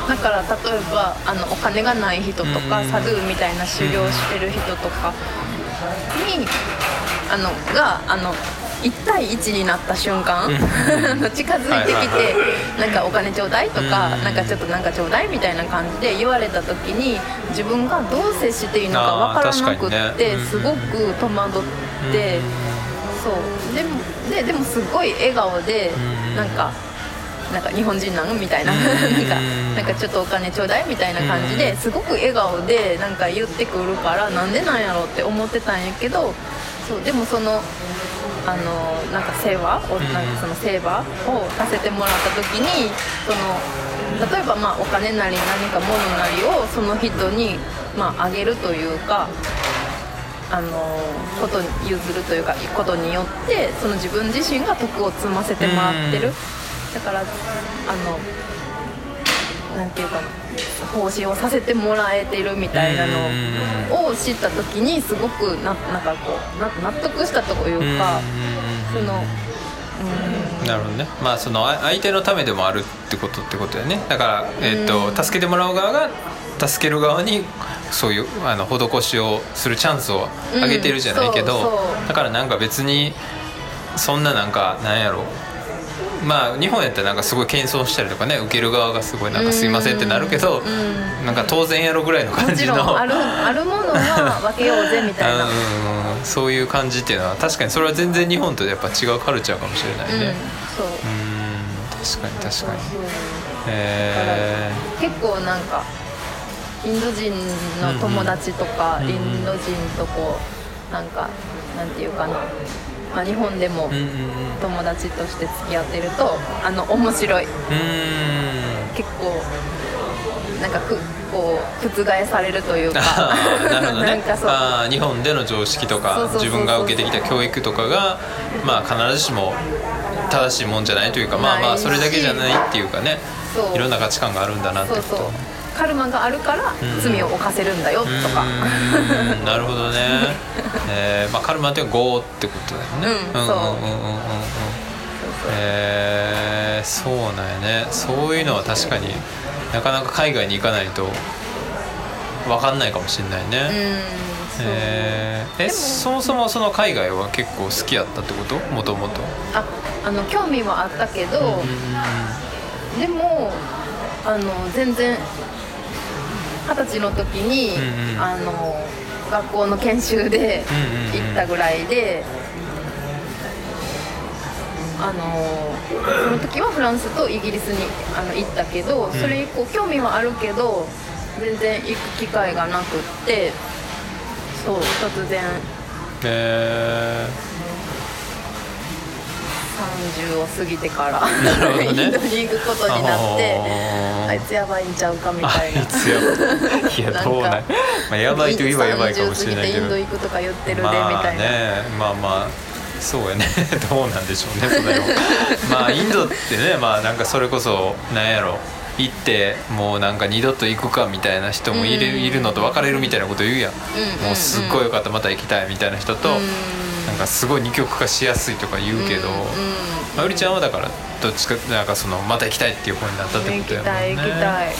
だから例えばあのお金がない人とかうんサドゥみたいな修行してる人とかにあのがあの1対1になった瞬間 近づいてきてなんかお金ちょうだいとかうん。なんかちょっとなんかちょうだいみたいな感じで言われた時に自分がどう接していいのか分からなくってね。すごく戸惑ってそう。でもででもすごい笑顔でうん。なんか。なんか日本人なんみたいな。うん。なんかなんかちょっとお金ちょうだいみたいな感じうん。ですごく笑顔でなんか言ってくるからなんでなんやろうって思ってたんやけどそうでもそのあのなんか世話をん。なんかそのセーバーをさせてもらった時にその例えばまあお金なり何か物なりをその人にまああげるというかあのことに譲るというかことによってその自分自身が徳を積ませてもらってる。うんだからあのなんていうかな奉仕をさせてもらえてるみたいなのを知った時にすごくななんかこうな納得したというかそのうん。なるほどね。まあそのあ相手のためでもあるってことってことだよね。だから、えっと助けてもらう側が助ける側にそういうあの施しをするチャンスをあげてるじゃないけど、うんだからなんか別にそんななんかなんやろまあ日本やったらなんかすごい謙遜したりとかね受ける側がすごいなんかすいませんってなるけど、ん。なんか当然やろぐらいの感じの。んあるあるものは分けようぜみたいな。そういう感じっていうのは確かにそれは全然日本とやっぱ違うカルチャーかもしれないね。そう。うん確かに確かに。そう。え結構なんかインド人の友達とか、うんうん。インド人とこうなんかなんていうかな、まあ、日本でも友達として付き合ってるとあの面白い。うん。結構なんかくこう覆されるというか。なるほどね。なんかそう。あー日本での常識とかそうそうそうそう。自分が受けてきた教育とかがまあ必ずしも正しいもんじゃないというかまあまあそれだけじゃないっていうかね。そう。いろんな価値観があるんだなってそうことそうカルマがあるからん。罪を犯せるんだよとか、うーん。なるほどね、えーまあ、カルマって業ってことだよね。うんそううんうんうんうん。う。んえーそうなんやね。そういうのは確かになかなか海外に行かないと分かんないかもしれないね、うんそう、えーえそもそもその海外は結構好きやったってこと？もともと。ああの興味はあったけど、でもあの全然二十歳の時に、うんうん。あの学校の研修で行ったぐらいで、あのその時はフランスとイギリスにあの行ったけどそれ以降興味はあるけど全然行く機会がなくってそう突然。え30を過ぎてから、ね。インドに行くことになってあいつやばいんちゃうかみあたいな。いつやばい。いやどうなん？なんかまあ、やばいと言えばやばいかもしれないけ30過ぎてインドど行くとか言ってるで、みまあたいな、ねまあまあそうやね。どうなんでしょうねそれもまあインドってねまあなんかそれこそなんやろ。行ってもうなんか二度と行くかみたいな人もいる,、うん。いるのと別れるみたいなこと言うやん、うんうんうん。もうすっごいよかったまた行きたいみたいな人と、うんなんかすごい二極化しやすいとか言うけど、うんうんまあうりちゃんはだからどっちかなんかそのまた行きたいっていう方になったって行きことやもんね。たい行きたい、え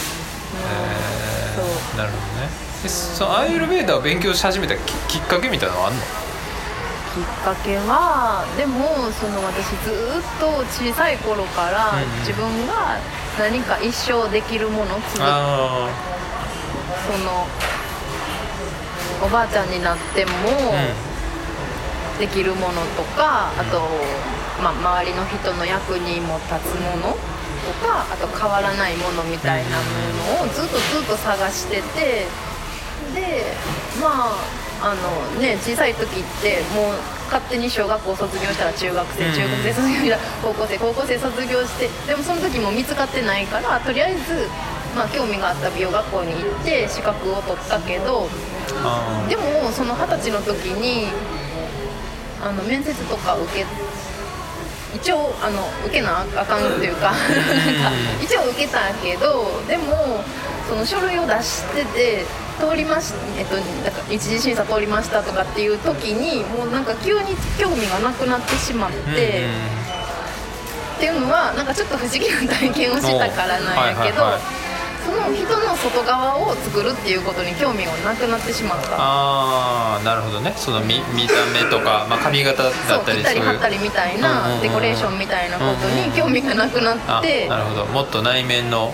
そう。ーなるほどね。でそのアイルベーダーを勉強し始めたききっかけみたいなのはあんの？きっかけはでもその私ずーっと小さい頃からうんうん。自分が何か一生できるものつぶあそのおばあちゃんになってもあできるものとか、あと、まあ、周りの人の役にも立つものとかあと変わらないものみたいなものをずっとずっと探しててでまああのね小さい時ってもう勝手に小学校卒業したら中学生中学生卒業したら高校生高校生卒業してでもその時も見つかってないからとりあえず、まあ、興味があった美容学校に行って資格を取ったけどでもその二十歳の時にあの面接とか受け一応あの受けなあかんっていうか一応受けたけどでもその書類を出してて通りましえっとだから一次審査通りましたとかっていう時にもうなんか急に興味がなくなってしまって。っていうのはなんかちょっと不思議な体験をしたからなんやけど、その人の外側を作るっていうことに興味がなくなってしまった。ああなるほどね。その見見た目とか、まあ、髪型だったり切ったり貼ったりみたいな、デコレーションみたいなことに興味がなくなって、なるほど。もっと内面の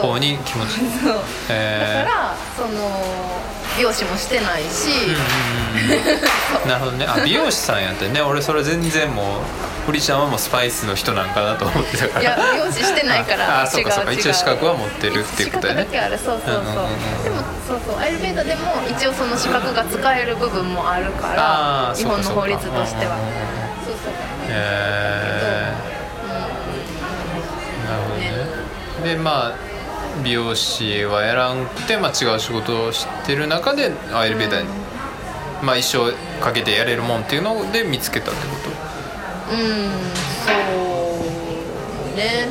方に気持ちそう、えー、だからその美容師もしてないし、なるほどね。あ美容師さんやってね。俺それ全然もう堀ちゃんはもうスパイスの人なんかなと思ってたから。いや美容師してないからあそうかそうか。一応資格は持ってるっていうことやね。資格だけある。そうそうそう,、でもそうそう。アイルベーダでも一応その資格が使える部分もあるから日本の法律としては。そうそうへえー、なるほどねね。でまあ美容師はやらんくて、まあ、違う仕事をしてる中でアイルベーダーに、うん、まあ、一生かけてやれるもんっていうので見つけたってこと？うんそうね。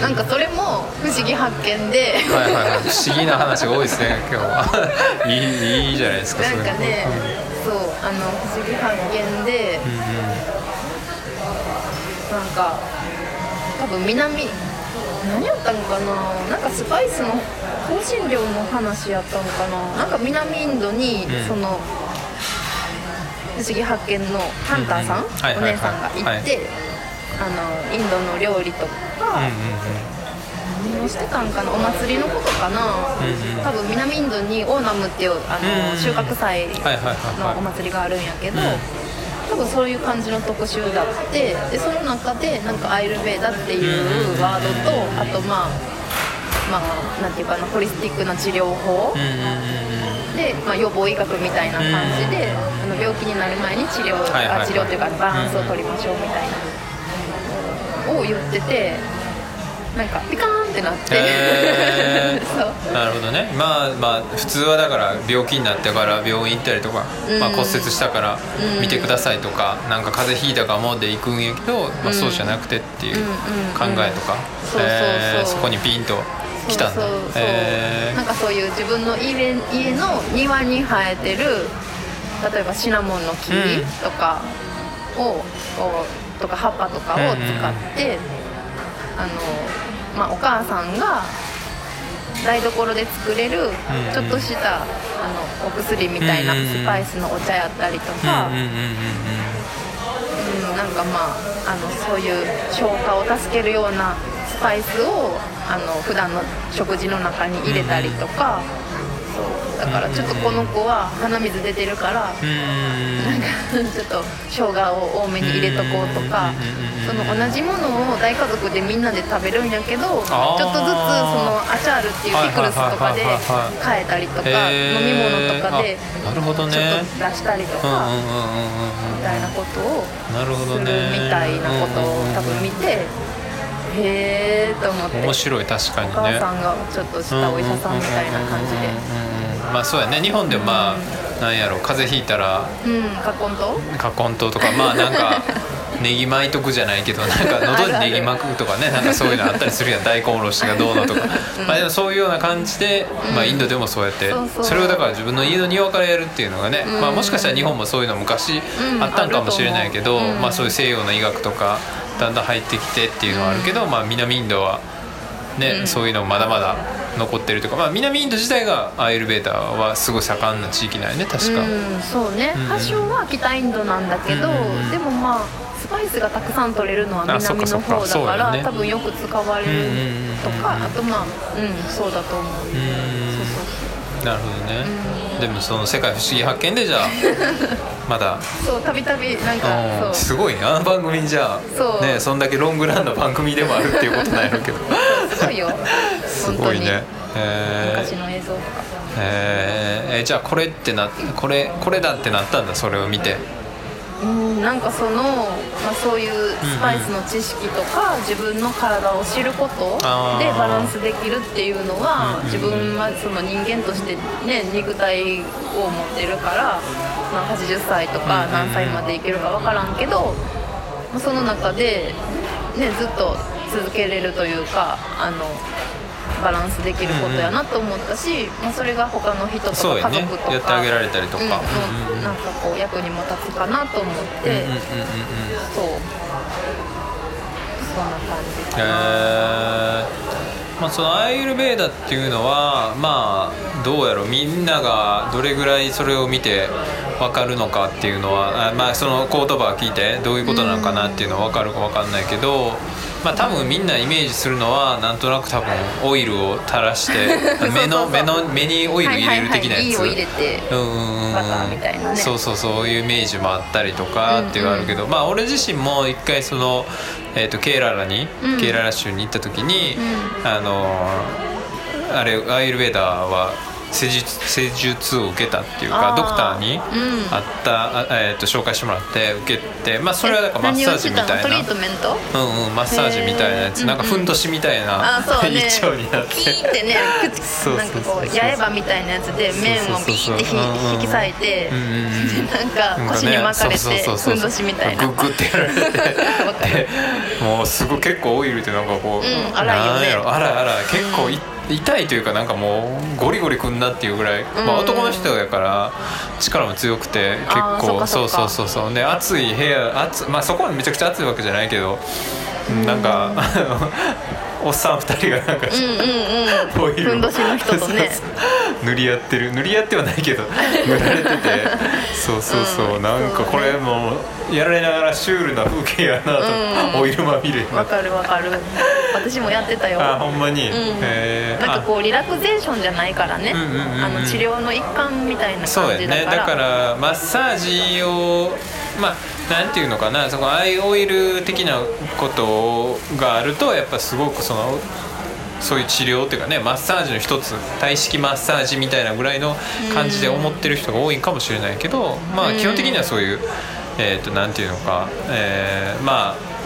なんかそれも不思議発見で。はいはい、はい、不思議な話が多いですね今日は。いいいいじゃないですかなんかね、うん、そうあの不思議発見で、うんうん、なんか多分南何やったのかな？なんかスパイスの香辛料の話やったのかな？なんか南インドに、その不思議発見のハンターさん、お姉さんが行って、あのインドの料理とか、何をしてたんかな？お祭りのことかな、多分南インドにオーナムっていうあの、収穫祭のお祭りがあるんやけど、多分そういう感じの特集だってでその中でなんかアイルベーダっていうワードとあとまあまあなんていうかなホリスティックな治療法。で、まあ、予防医学みたいな感じであの病気になる前に治療、治療というかバランスを取りましょうみたいなを言ってて。なんかピカーンってなって、えー、なるほどね。まあまあ普通はだから病気になってから病院行ったりとか、うん、まあ、骨折したから見てくださいとか、うん、なんか風邪ひいたかもで行くんやけど、まあ、そうじゃなくてっていう考えとか。そこにピンと来たんだ。そうそうそう、えー、なんかそういう自分の家家の庭に生えてる例えばシナモンの木とかを、うん、とか葉っぱとかを使って、あのまあ、お母さんが台所で作れるちょっとしたあのお薬みたいなスパイスのお茶やったりとか、うん、なんかまああのそういう消化を助けるようなスパイスをあの普段の食事の中に入れたりとか。だからちょっとこの子は鼻水出てるからなんか ちょっと生姜を多めに入れとこうとかその同じものを大家族でみんなで食べるんやけどちょっとずつそのアチャールっていうピクルスとかで変えたりとか飲み物とかでちょっと出したりとかみたいなことをするみたいなことを多分見て。へえと思って。面白い確かにね。お母さんがちょっとしたお医者さんみたいな感じで。まあそうやね。日本でもまあなんやろ。風邪ひいたらうんカコンと？カコンととかまあなんか ネギ巻いとくじゃないけどなんか 喉にネギ巻くとかねなんかそういうのあったりするやん。大根おろしがどうのとか、まあでもそういうような感じで、まあ、インドでもそうやってそれをだから自分の家の庭からやるっていうのがね、まあ、もしかしたら日本もそういうの昔あったんかもしれないけど、まあ、そういう西洋の医学とかだんだん入ってきてっていうのはあるけど、まあ、南インドはね、そういうのまだまだ残ってるとか、まあ、南インド自体がアイルベーダーはすごい盛んな地域なんやね確か、うん、そうね、うん、発祥は北インドなんだけど、うん、でもまあスパイスがたくさん取れるのは南の方だから、ね、多分よく使われるとか、あとまあうんそうだと思う,、うん、そうそうそうなるほどね、でもその「世界不思議発見」でじゃあ まだ。そうたびたびなんかそう。すごいねあの番組じゃそう。ねそんだけロングランの番組でもあるっていうことなんやろうけどすごいよ。すごいね。えー。昔の映像とか。えー。えじゃあこれってなこれこれだってなったんだそれを見てうんなんかその、まあ、そういうスパイスの知識とか、自分の体を知ることでバランスできるっていうのは、自分はその人間としてね肉体を持ってるから、まあ、80歳とか何歳までいけるか分からんけど、まあその中で、ね、ずっと続けれるというかあのバランスできることやなと思ったし、まあ、それが他の人とか家族とかやってあげられたりとか。うんなんかこう役にも立つかなと思って、そう。そんな感じえー。まあ、そのアイルベーダっていうのはまあどうやろう。みんながどれぐらいそれを見て分かるのかっていうのはあまあその言葉を聞いてどういうことなのかなっていうのは分かるか分かんないけど、まあ、多分みんなイメージするのはなんとなく多分オイルを垂らして 目の目の目にオイル入れる的なやつ。はいね。そうそうそういうイメージもあったりとかっていうのがあるけど、まあ俺自身も一回その、えー、とケーララに、うん。ケーララ州に行った時に、うあのーあれアイルベーダーは施術施術を受けたっていうかドクターにうん。あった、あえー、と紹介してもらって受けてまあそれはなんかマッサージみたいな。トリートメント？うんうんマッサージみたいなやつ。なんかふんどしみたいな、あそうね。一丁になって。ピーってね口なんかこう八重歯みたいなやつで麺をビーって引き裂いてうんうんなんか腰に巻かれてふんどしみたいな。グッグってやられて。もうすごい結構オイルってなんかこう、うん荒いよね。なんやろ。荒い荒い。結構い、痛いというかなんかもうゴリゴリくんなっていうぐらい、まあ、うん男の人やから力も強くて結構そうそうそうそう。で暑い部屋暑まあそこはめちゃくちゃ暑いわけじゃないけどなんか おっさん二人がなんか、うんうんオイルをふんどしの人とね。そうそう塗り合ってる。塗り合ってはないけど 塗られてて。そうそうそう、うんなんかこれもうやられながらシュールな風景やなと、うんオイルまみれ。わかるわかる。私もやってたよ。あほんまに、うん。へー。なんかこうリラクゼーションじゃないからね、うんうんうんうん。あの治療の一環みたいな感じそうやだからね。だからマッサージをまあなんていうのかなそこアイオイル的なことがあるとやっぱすごくそのそういう治療っていうかねマッサージの一つ体式マッサージみたいなぐらいの感じで思ってる人が多いかもしれないけど、まあ基本的にはそういう、えー、となんていうのか、えーまあ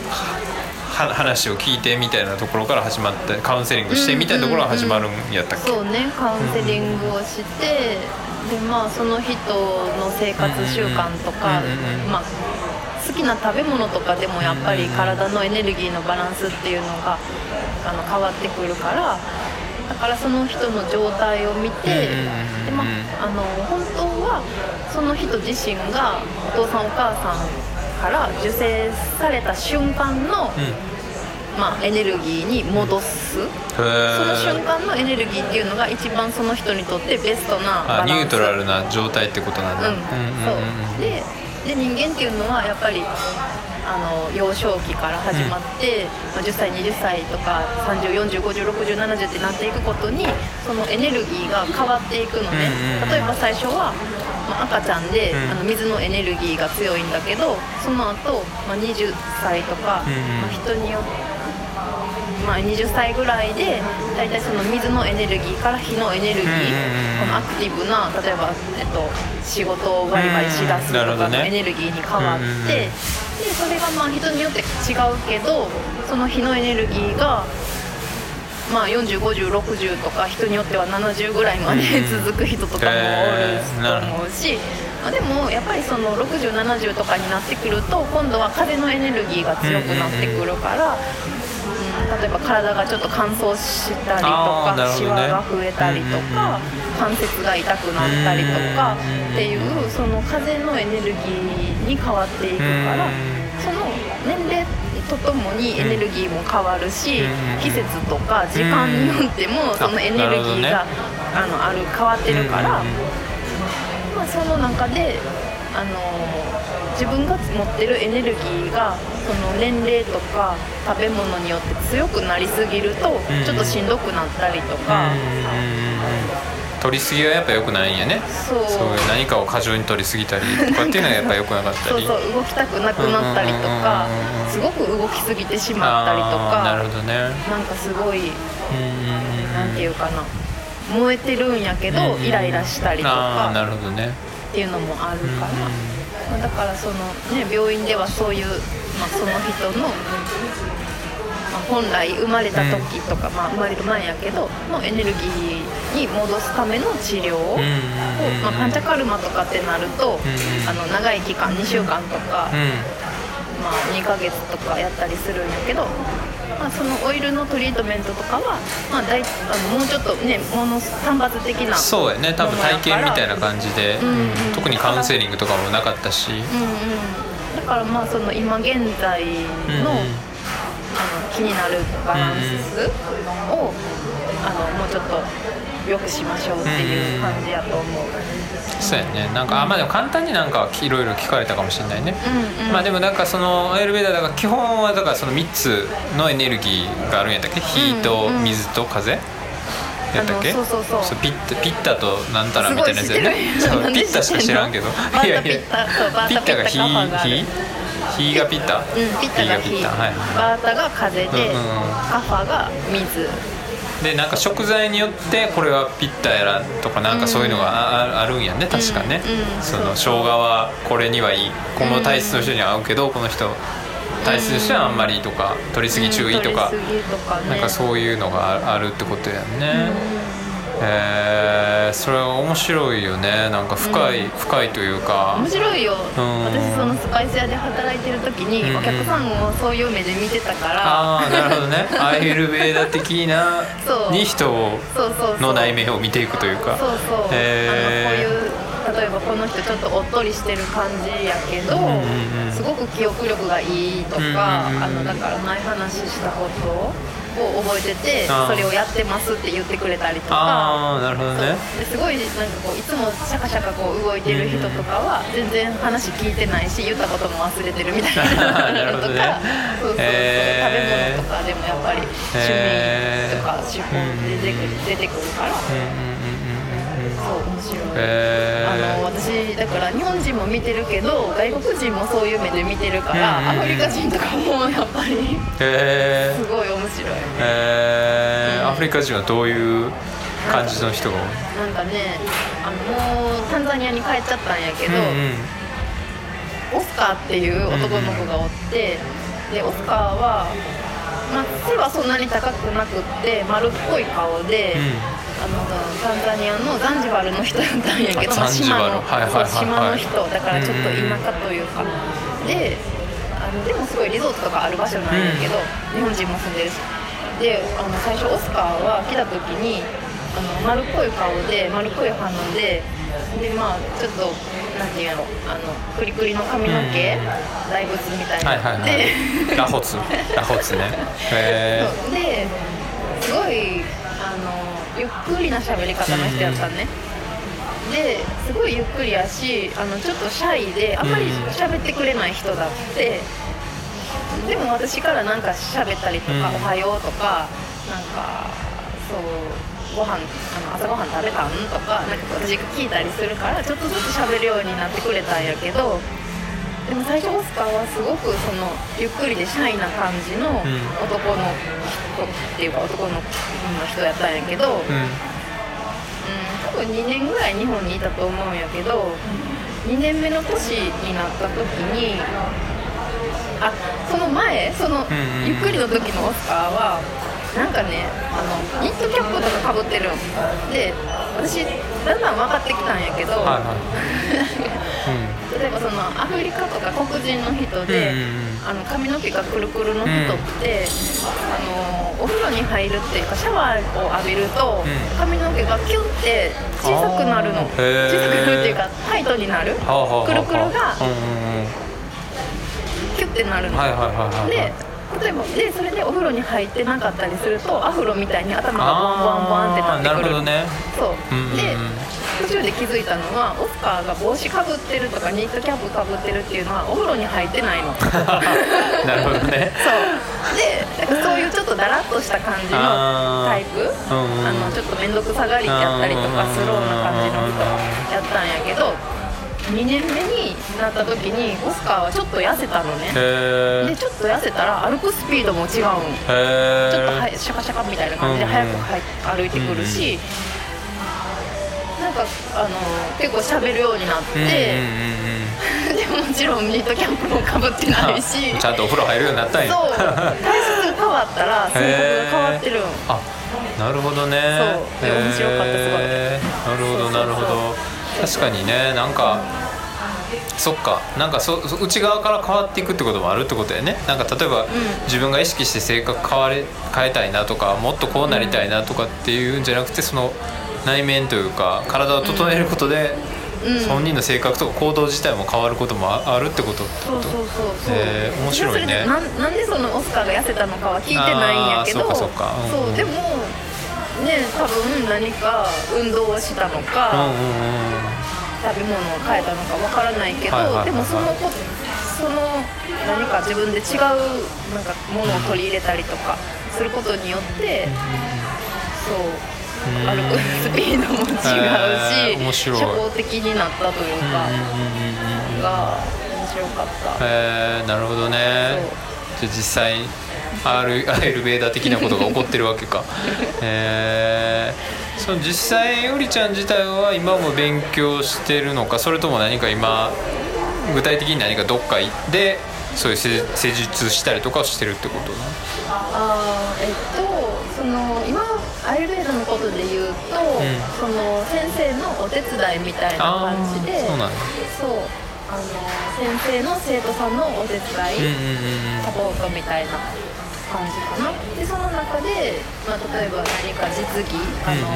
は話を聞いてみたいなところから始まってカウンセリングしてみたいなところが始まるんやったっけ、そうねカウンセリングをして、でまあその人の生活習慣とか、まあ好きな食べ物とかでもやっぱり体のエネルギーのバランスっていうのがあの変わってくるからだからその人の状態を見て、でまああの本当はその人自身がお父さんお母さんから受精された瞬間の、まあ、エネルギーに戻す。その瞬ー間のエネルギーっていうのが一番その人にとってベストなニュートラルな状態ってことなんだ、うん、そう。でで人間っていうのはやっぱりあの幼少期から始まって、まあ10歳20歳とか3040506070ってなっていくことにそのエネルギーが変わっていくのね、うんうんうん。例えば最初は、まあ赤ちゃんで、うん。あの水のエネルギーが強いんだけどその後、まあ20歳とか、うんうん。まあ人によってまあ、20歳ぐらいで大体その水のエネルギーから火のエネルギー、このアクティブな例えば、えっと、仕事をバリバリしだすとかのエネルギーに変わって、でそれがまあ人によって違うけどその火のエネルギーが。まあ、405060とか人によっては70ぐらいまでうん続く人とかもおると思うし、まあでもやっぱりその6070とかになってくると今度は風のエネルギーが強くなってくるから、うん例えば体がちょっと乾燥したりとか、ねシワが増えたりとか、関節が痛くなったりとかうんっていうその風のエネルギーに変わっていくからうんその年齢とともにエネルギーも変わるしうん季節とか時間によってもそのエネルギーがあのある変わってるから。まあ、その中で、あの自分が持ってるエネルギーがその年齢とか食べ物によって強くなりすぎると、ん。ちょっとしんどくなったりとか、取りすぎはやっぱ良くないんやね。そう。何かを過剰に取りすぎたりとかっていうのがやっぱ良くなかったり。そうそう動きたくなくなったりとかすごく動きすぎてしまったりとあーなるかほどね。なんかすごいなんていうかな燃えてるんやけどうんイライラしたりとああなかるほどね。っていうのもあるうんから、まあだからそのね病院ではそういう、まあ、その人の、まあ、本来生まれた時とか、まあ、生まれる前やけどのエネルギーに戻すための治療を、うんうんうんまあ、パンチャカルマとかってなると、んうん。あの長い期間2週間とか、うん。まあ、2ヶ月とかやったりするんやけど、まあ、そのオイルのトリートメントとかは、まあ、だいあのもうちょっとねもの単発的なそうやね。多分体験みたいなじ、感じで、うんうん。うん特にカウンセリングとかもなかったし、うんうん、だからまあその今現在の,、うんうん。あの気になるバランスを、あのもうちょっと良くしましょうっていう感じやと思う。そうやね。なんかあまあでも簡単になんかいろいろ聞かれたかもしれないね、うんうん。まあでもなんかそのアイルベーダーだから基本はだからその3つのエネルギーがあるんやったっけ？火と水と風？やったっけ？そうそうそう。ピッタピッタとなんたらみたいなやつやね。そうピッタしか知らんけど。いやいや。ピッタ。が火？火？火がピッタ？うん、ピッタが火。ピッタ。はいはい。バータが風で、うんうんうん。カファが水でなんか食材によってこれはピッタやらとかなんかそういうのがあ,るんやね確かね、その生姜はこれにはいい。この体質の人には合うけどこの人体質の人はあんまりとか取りすぎ注意とか、なんかそういうのがああるってことやね、えー、それは面白いよね。なんか深い、深いというか。面白いよ、ん。私そのスパイス屋で働いてる時に、うんうん。お客さんをそういう目で見てたから。ああなるほどね。アイルベーダ的なそう。に人の内面を見ていくというか。そうそう、へー。あのこういう例えばこの人ちょっとおっとりしてる感じやけど、うんうんうんすごく記憶力がいいとか、うんうんうんあのだから前話したことを覚えててそれをやってますって言ってくれたりとか。ああなるほどね。ですごいなんかこういつもシャカシャカこう動いてる人とかは全然話聞いてないし言ったことも忘れてるみたいな なるほどね。そうそうそう、食べ物とかでもやっぱり趣味とか手法で出てくる出てくるから、うんうんそう面白い。へあのー私だから日本人も見てるけど外国人もそういう目で見てるから、うんうんうん。アフリカ人とかもやっぱりへすごい面白い。ーへー。うん。アフリカ人はどういう感じの人が多い？なんかねあのもうタンザニアに帰っちゃったんやけど、うんうん。オスカーっていう男の子がおって、でオスカーは、まあ、背はそんなに高くなくって丸っこい顔で、あのタンザニアのザンジバルの人だったんやけど、島の、はいはいはいはい。そう島の人。だからちょっと田舎というか、であのでもすごいリゾートとかある場所なんやけど、日本人も住んでるし。であの最初オスカーは来た時にあの丸っこい顔で丸っこい鼻ででまあちょっとなんていうのあのクリクリの髪の毛、大仏みたいはいはいはなで、い。ラホツ。ラホツね。へそう。ですごいあのゆっくりな喋り方の人やったね、ですごいゆっくりやしあのちょっとシャイであんまり喋ってくれない人だって、でも私からなんか喋ったりとか「うん。おはよう」とかなんかそうご飯あの朝ごはん食べたん？とかなんか私が聞いたりするからちょっとずつ喋るようになってくれたんやけどでも最初オスカーはすごくそのゆっくりでシャイな感じの男の人っていうか男の人やったんやけど、うん、えうん多分2年ぐらい日本にいたと思うんやけど2年目の年になった時にあその前そのゆっくりの時のオスカーはなんかねあのニットキャップとかかぶってるん。で私だんだん分かってきたんやけど、はいはい。例えばそのアフリカとか黒人の人で、うんうんうん。あの髪の毛がくるくるの人って、あのお風呂に入るっていうかシャワーを浴びると、うん。髪の毛がキュンって小さくなるの。あ小さくなるっていうかタイトになる。くるくるがうんうんうん。キュッてなるの、はいはいはいはいはい。で例えばでそれでお風呂に入ってなかったりするとアフロみたいに頭がボワンボワンボワンって立ってくる。ね。そう、うんうんうん。で途中で気づいたのはオスカーが帽子かぶってるとかニットキャップかぶってるっていうのはお風呂に入ってないの。そ うなるほどね。でなんかそういうちょっとだらっとした感じのタイプ。あ、のちょっと面倒くさがりやったりとかスローな感じの人やったんやけど2年目になった時にオスカーはちょっと痩せたのね。でちょっと痩せたら歩くスピードも違うちょっとはシャカシャカみたいな感じでうんうん速くはい歩いてくるし、なんかあの結構喋るようになって、うんうんうん でもちろんニットキャップもかぶってないし。う んちゃんとお風呂入るようになったんや。そう。体質変わったら 性格が変わってるん。あなるほどね。そう。で面白かったすごい。なるほどなるほど確かにねなんかそっかなんかそそ内側から変わっていくってこともあるってことやね。なんか例えば、自分が意識して性格変われ変えたいなとかもっとこうなりたいなとかっていうんじゃなくてその内面というか体を整えることで、うん。本人の性格とか行動自体も変わることもああるってことってこと。そうそうそうそう、へー面白いね。なんなんでそのオスカーが痩せたのかは聞いてないんやけど。そうかそうかうん。そうでもね多分何か運動をしたのうんか、うんうん。食べ物を変えたのかわからないけど、はいはいはいはい。でもそのこその何か自分で違うなんかものを取り入れたりとかすることによって、そううん。歩くスピードも違うし、へー面白い。社交的になったというか、うんうんが面白かった。へえなるほどね。じゃあ実際アールアールベーダー的なことが起こってるわけか。へえその実際よりちゃん自体は今も勉強してるのかそれとも何か今具体的に何かどっか行ってそういう施施術したりとかしてるってこと？なあーえっとその今アイルベーダのことで言うと、その先生のお手伝いみたいなあ感じでーそうなんだ。そうあの先生の生徒さんのお手伝い、うんうんうん。サポートみたいな感じかな。でその中で、まあ、例えば何か実技あの、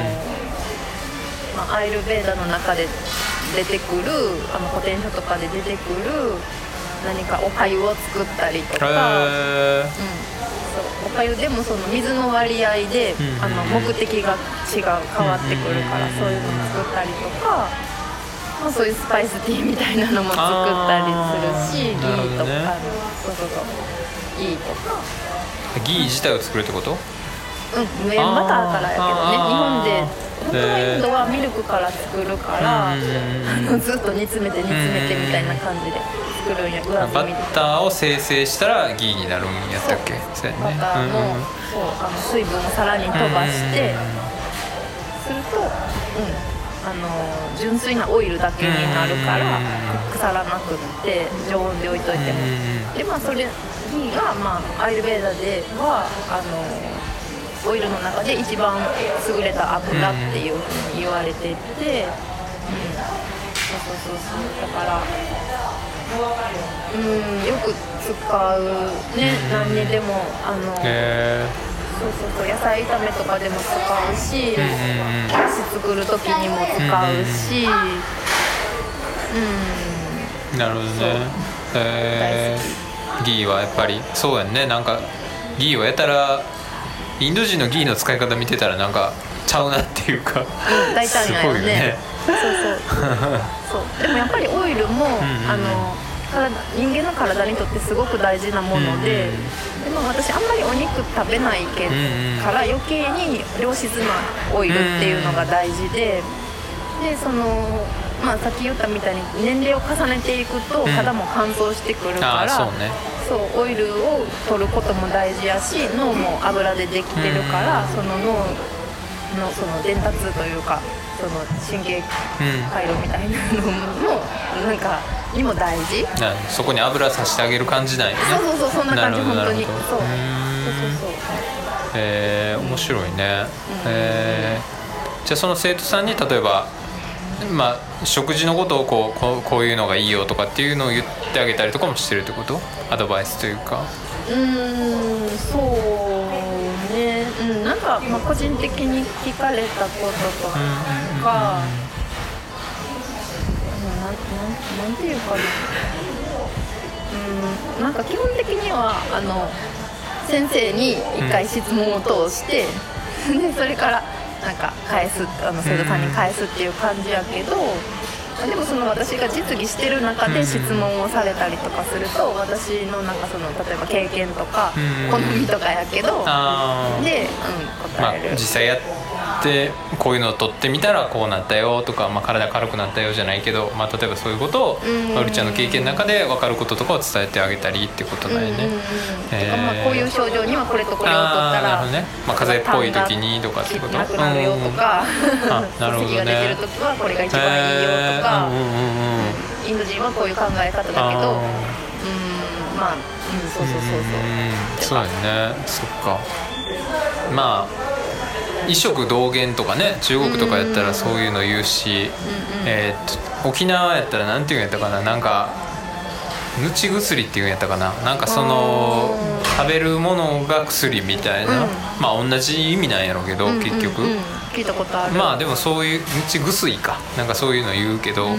まあ、アイルベーダの中で出てくるあの古典書とかで出てくる何かおかゆを作ったりとか、へうん、そうおかゆでもその水の割合で、うんあの目的が違う変わってくるから、うんそういうのも作ったりとか、まあ、そういうスパイスティーみたいなのも作ったりするしギあーとか、そうそうそうギーとか、えギー自体を作るってこと？うん、無塩バターからやけどね。日本で本当はインドはミルクから作るから、あの ずっと煮詰めて煮詰めてみたいな感じで作るんや上バ澄みでッターを生成したらギーになるんやったっけ？そうやバねターの,、うんうんそうあの水分をさらに飛ばして、すると、うん、あの純粋なオイルだけになるからうん腐らなくって常温で置いといても、うんでまあそれギーが、まあ、アイルベーダではあのオイルの中で一番優れた油っていうふうに言われてて、うん、そうそうそうそう。だからうんよく使うね何にでもあの、へそうそうそう野菜炒めとかでも使うし、えうんうんうん。だし作る時にも使うしうんなるほどね。えー、ギーはやっぱりそうやんね。なんかギーはやたらインド人のギーの使い方見てたらなんかちゃうなっていうか大胆やよね。すごいよね。そうそうそう。でもやっぱりオイルも、んうんあの体人間の体にとってすごく大事なもので,、でも私あんまりお肉食べないけ、んうんから余計に良質なオイルっていうのが大事で、でそのまあさっき言ったみたいに年齢を重ねていくとん。肌も乾燥してくるから、ああそうね。そうオイルを取ることも大事やし脳も油でできてるから、その脳のその伝達というかその神経回路みたいなのもなんかにも大事。なそこに油さしてあげる感じなんやね。そうそうそうそんな感じ本当に。そうそうそう。そうえー、面白いね、えー。じゃあその生徒さんに例えばまあ食事のことをこうこうこういうのがいいよとかっていうのを言ってあげたりとかもしてるってこと？アドバイスというか。うーんそうね。うんなんか、まあ、個人的に聞かれたこととか、うんなんなんなんていうかな。うんなんか基本的にはあの先生に一回質問を通して、でそれからなんか返すあの生徒さんに返すっていう感じやけど、でもその私が実技してる中で質問をされたりとかすると私のなんかその例えば経験とか好みとかやけど、で、うん、答える、まあ、実際やってこういうのを取ってみたらこうなったよとか、まあ、体軽くなったよじゃないけど、まあ、例えばそういうことをのりちゃんの経験の中で分かることとかを伝えてあげたりってことだよね。まあ、こういう症状にはこれとこれを取ったら、ね。まあ、風邪っぽい時にとかってこと？なくなるよとか、なるほどね、咳が出てる時はこれが一番いいよとか、インド人はこういう考え方だけどうん。まあ、うん、そうそうそうそう。そうだね。そっか。まあ異色同源とかね中国とかやったらそういうの言うし、えー、と沖縄やったらなんていうんやったかななんかぬち薬っていうんやったかななんかその食べるものが薬みたいな、うん、まあ同じ意味なんやろうけど、結局。聞いたことある。まあでもそういうぬち薬か。なんかそういうの言うけど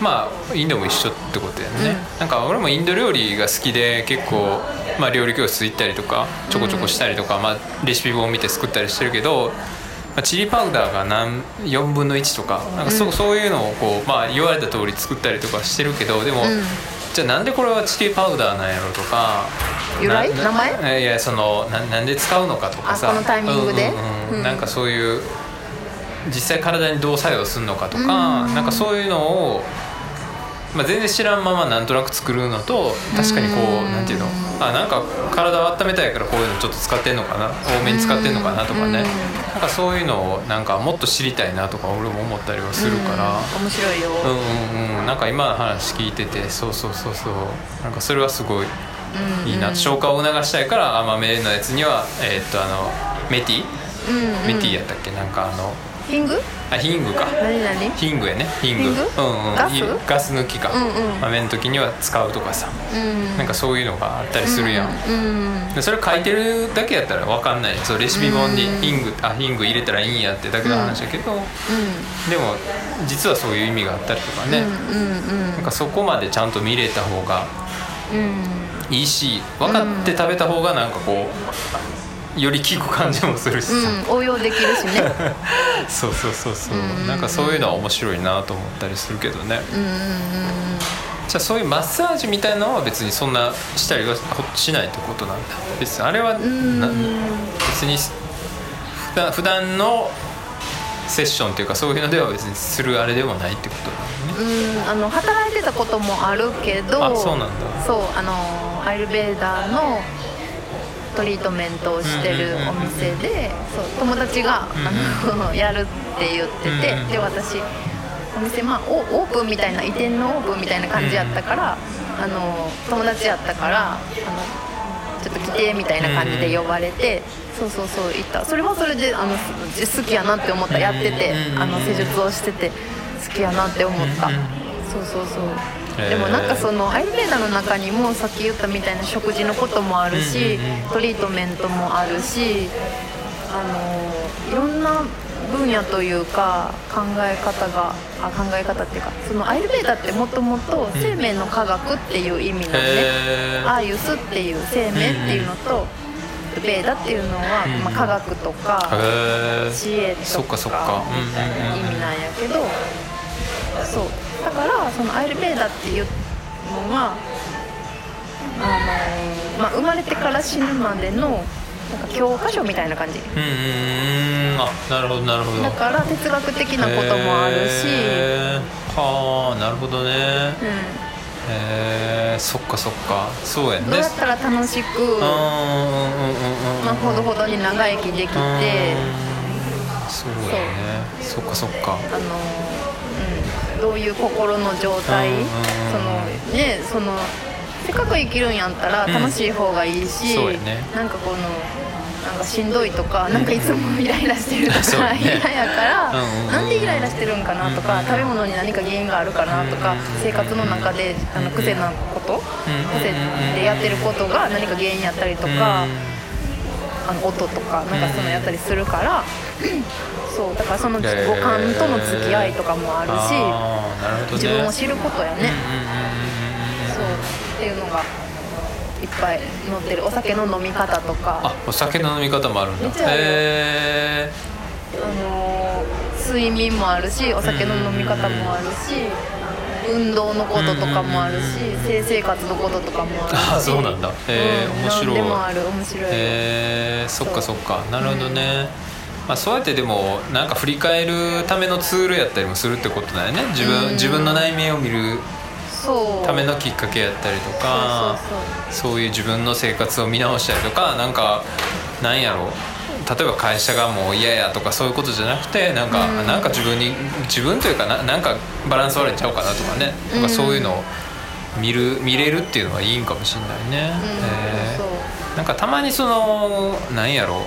まあインドも一緒ってことやね、うん、なんか俺もインド料理が好きで結構、まあ、料理教室行ったりとかちょこちょこしたりとか、まあ、レシピ本を見て作ったりしてるけどまあ、チリパウダーが何4分の1とかなんかそ,、うそういうのをこう、まあ、言われた通り作ったりとかしてるけどでも、じゃあなんでこれはチリパウダーなんやろとか由来？名前？いやそのななんで使うのかとかさ。このタイミングで、うんうんうん、なんかそういう実際体にどう作用するのかとか、ん。なんかそういうのをまあ、全然知らんままなんとなく作るのと確かにこうなんていうの？あなんか体を温めたいからこういうのちょっと使ってんのかな？多めに使ってんのかなとかね。なんかそういうのをなんかもっと知りたいなとか俺も思ったりはするから。面白いよ。うんうんうん。なんか今の話聞いててそうそうそうそう。なんかそれはすごいいいな。消化を促したいから甘めのやつにはえー、っとあのメティ、メティやったっけ？なんかあのヒング？あヒングか。何何？ヒングやね。ヒング。うんうん。ガス？ガス抜きか、うんうん、豆の時には使うとかさ、うん、なんかそういうのがあったりするやん、うんうん、それ書いてるだけやったら分かんない。そうレシピ本にヒングあヒング入れたらいいんやってだけの話だけど、うん、でも実はそういう意味があったりとかね、なんかそこまでちゃんと見れた方がいいし分かって食べた方がなんかこうより効く感じもするし。うん、応用できるしね。そうそうそうそう、うん、なんかそういうのは面白いなと思ったりするけどね、うんうんうん、じゃあそういうマッサージみたいなのは別にそんなしたりはしないってことなんだ。別にあれはな別に普段普段のセッションっていうかそういうのでは別にするあれでもないってことだよね。うんあの働いてたこともあるけどあそうなんだ。そうあのアイルベーダーのトリートメントをしてるお店でそう友達があの やるって言っててで私お店まあオープンみたいな移転のオープンみたいな感じやったからあの友達やったからあのちょっと来てみたいな感じで呼ばれてそうそうそう行った。それはそれであの好きやなって思った。やっててあの施術をしてて好きやなって思った。そうそうそうでもなんかそのアイルベーダの中にもさっき言ったみたいな食事のこともあるし、トリートメントもあるしあのいろんな分野というか考え方があ考え方っていうかそのアイルベーダってもともと生命の科学っていう意味なんで、アーユスっていう生命っていうのと、ベーダっていうのは、まあ、科学とか知恵とか意味なんやけどそうだからそのアイルベーダっていうのはあの、まあ、生まれてから死ぬまでのなんか教科書みたいな感じ。うんあなるほどなるほど。だから哲学的なこともあるし。はあなるほどね。うん。へえそっかそっか。そうやね。どうやったら楽しくまあほどほどに長生きできて。そうやね。そっかそっか。あのどういう心の状態、そのねそのせっかく生きるんやったら楽しい方がいいし、うんね、なんかこのなんかしんどいとか、なんかいつもイライラしてるとか、嫌、ね、やから、なんでイライラしてるんかなとか、食べ物に何か原因があるかなとか、生活の中であの癖なこと、癖でやってることが何か原因やったりとか、あの音とかなんかそのやったりするから、そうだからその五感との付き合いとかもあるし、ね、自分を知ることやね、そうっていうのがいっぱい載ってる。お酒の飲み方とか。あお酒の飲み方もあるんだ。へえあのー睡眠もあるしお酒の飲み方もあるし運動のこととかもあるし性生活のこととかもあるし。あそうなんだ。へえうん面白い。何でもある面白い、へえそっかそっか。なるほどね、まあ、そうやってでもなんか振り返るためのツールやったりもするってことだよね。自分,、うん。自分の内面を見るためのきっかけやったりとかそういう自分の生活を見直したりとかなんかなんやろ例えば会社がもう嫌やとかそういうことじゃなくてなんか、うん。なんか自分に自分というかななんかバランス悪いんちゃうかなとかね、なんかそういうのを見る見れるっていうのはいいんかもしれないね。うん。へー。なんかたまにそのなんやろ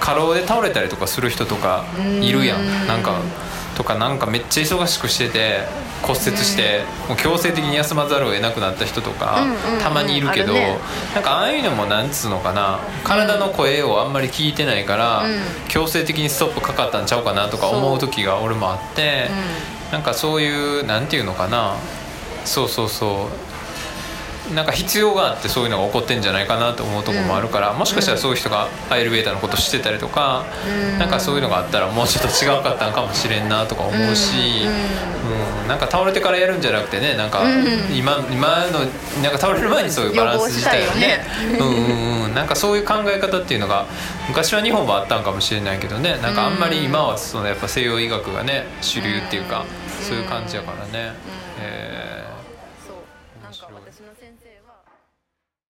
過労で倒れたりとかする人とかいるやんうん。なんかとかなんかめっちゃ忙しくしてて骨折してもう強制的に休まざるを得なくなった人とかうんうんうん。たまにいるけどね。なんかああいうのもなんつうのかな体の声をあんまり聞いてないからうん。強制的にストップかかったんちゃうかなとか思う時が俺もあってなんかそういうなんていうのかな。そうそうそうなんか必要があってそういうのが起こってんじゃないかなと思うところもあるから、もしかしたらそういう人がアイルベーダーのこと知ってたりとか、うん。なんかそういうのがあったらもうちょっと違うかったんかもしれんなとか思うし、うん。なんか倒れてからやるんじゃなくてねなんかうん。今今のなんか倒れる前にそういうバランス自体をね。うんうんうん。なんかそういう考え方っていうのが昔は日本もあったんかもしれないけどね。なんかあんまり今はそのやっぱ西洋医学がね主流っていうかそういう感じやからね。えー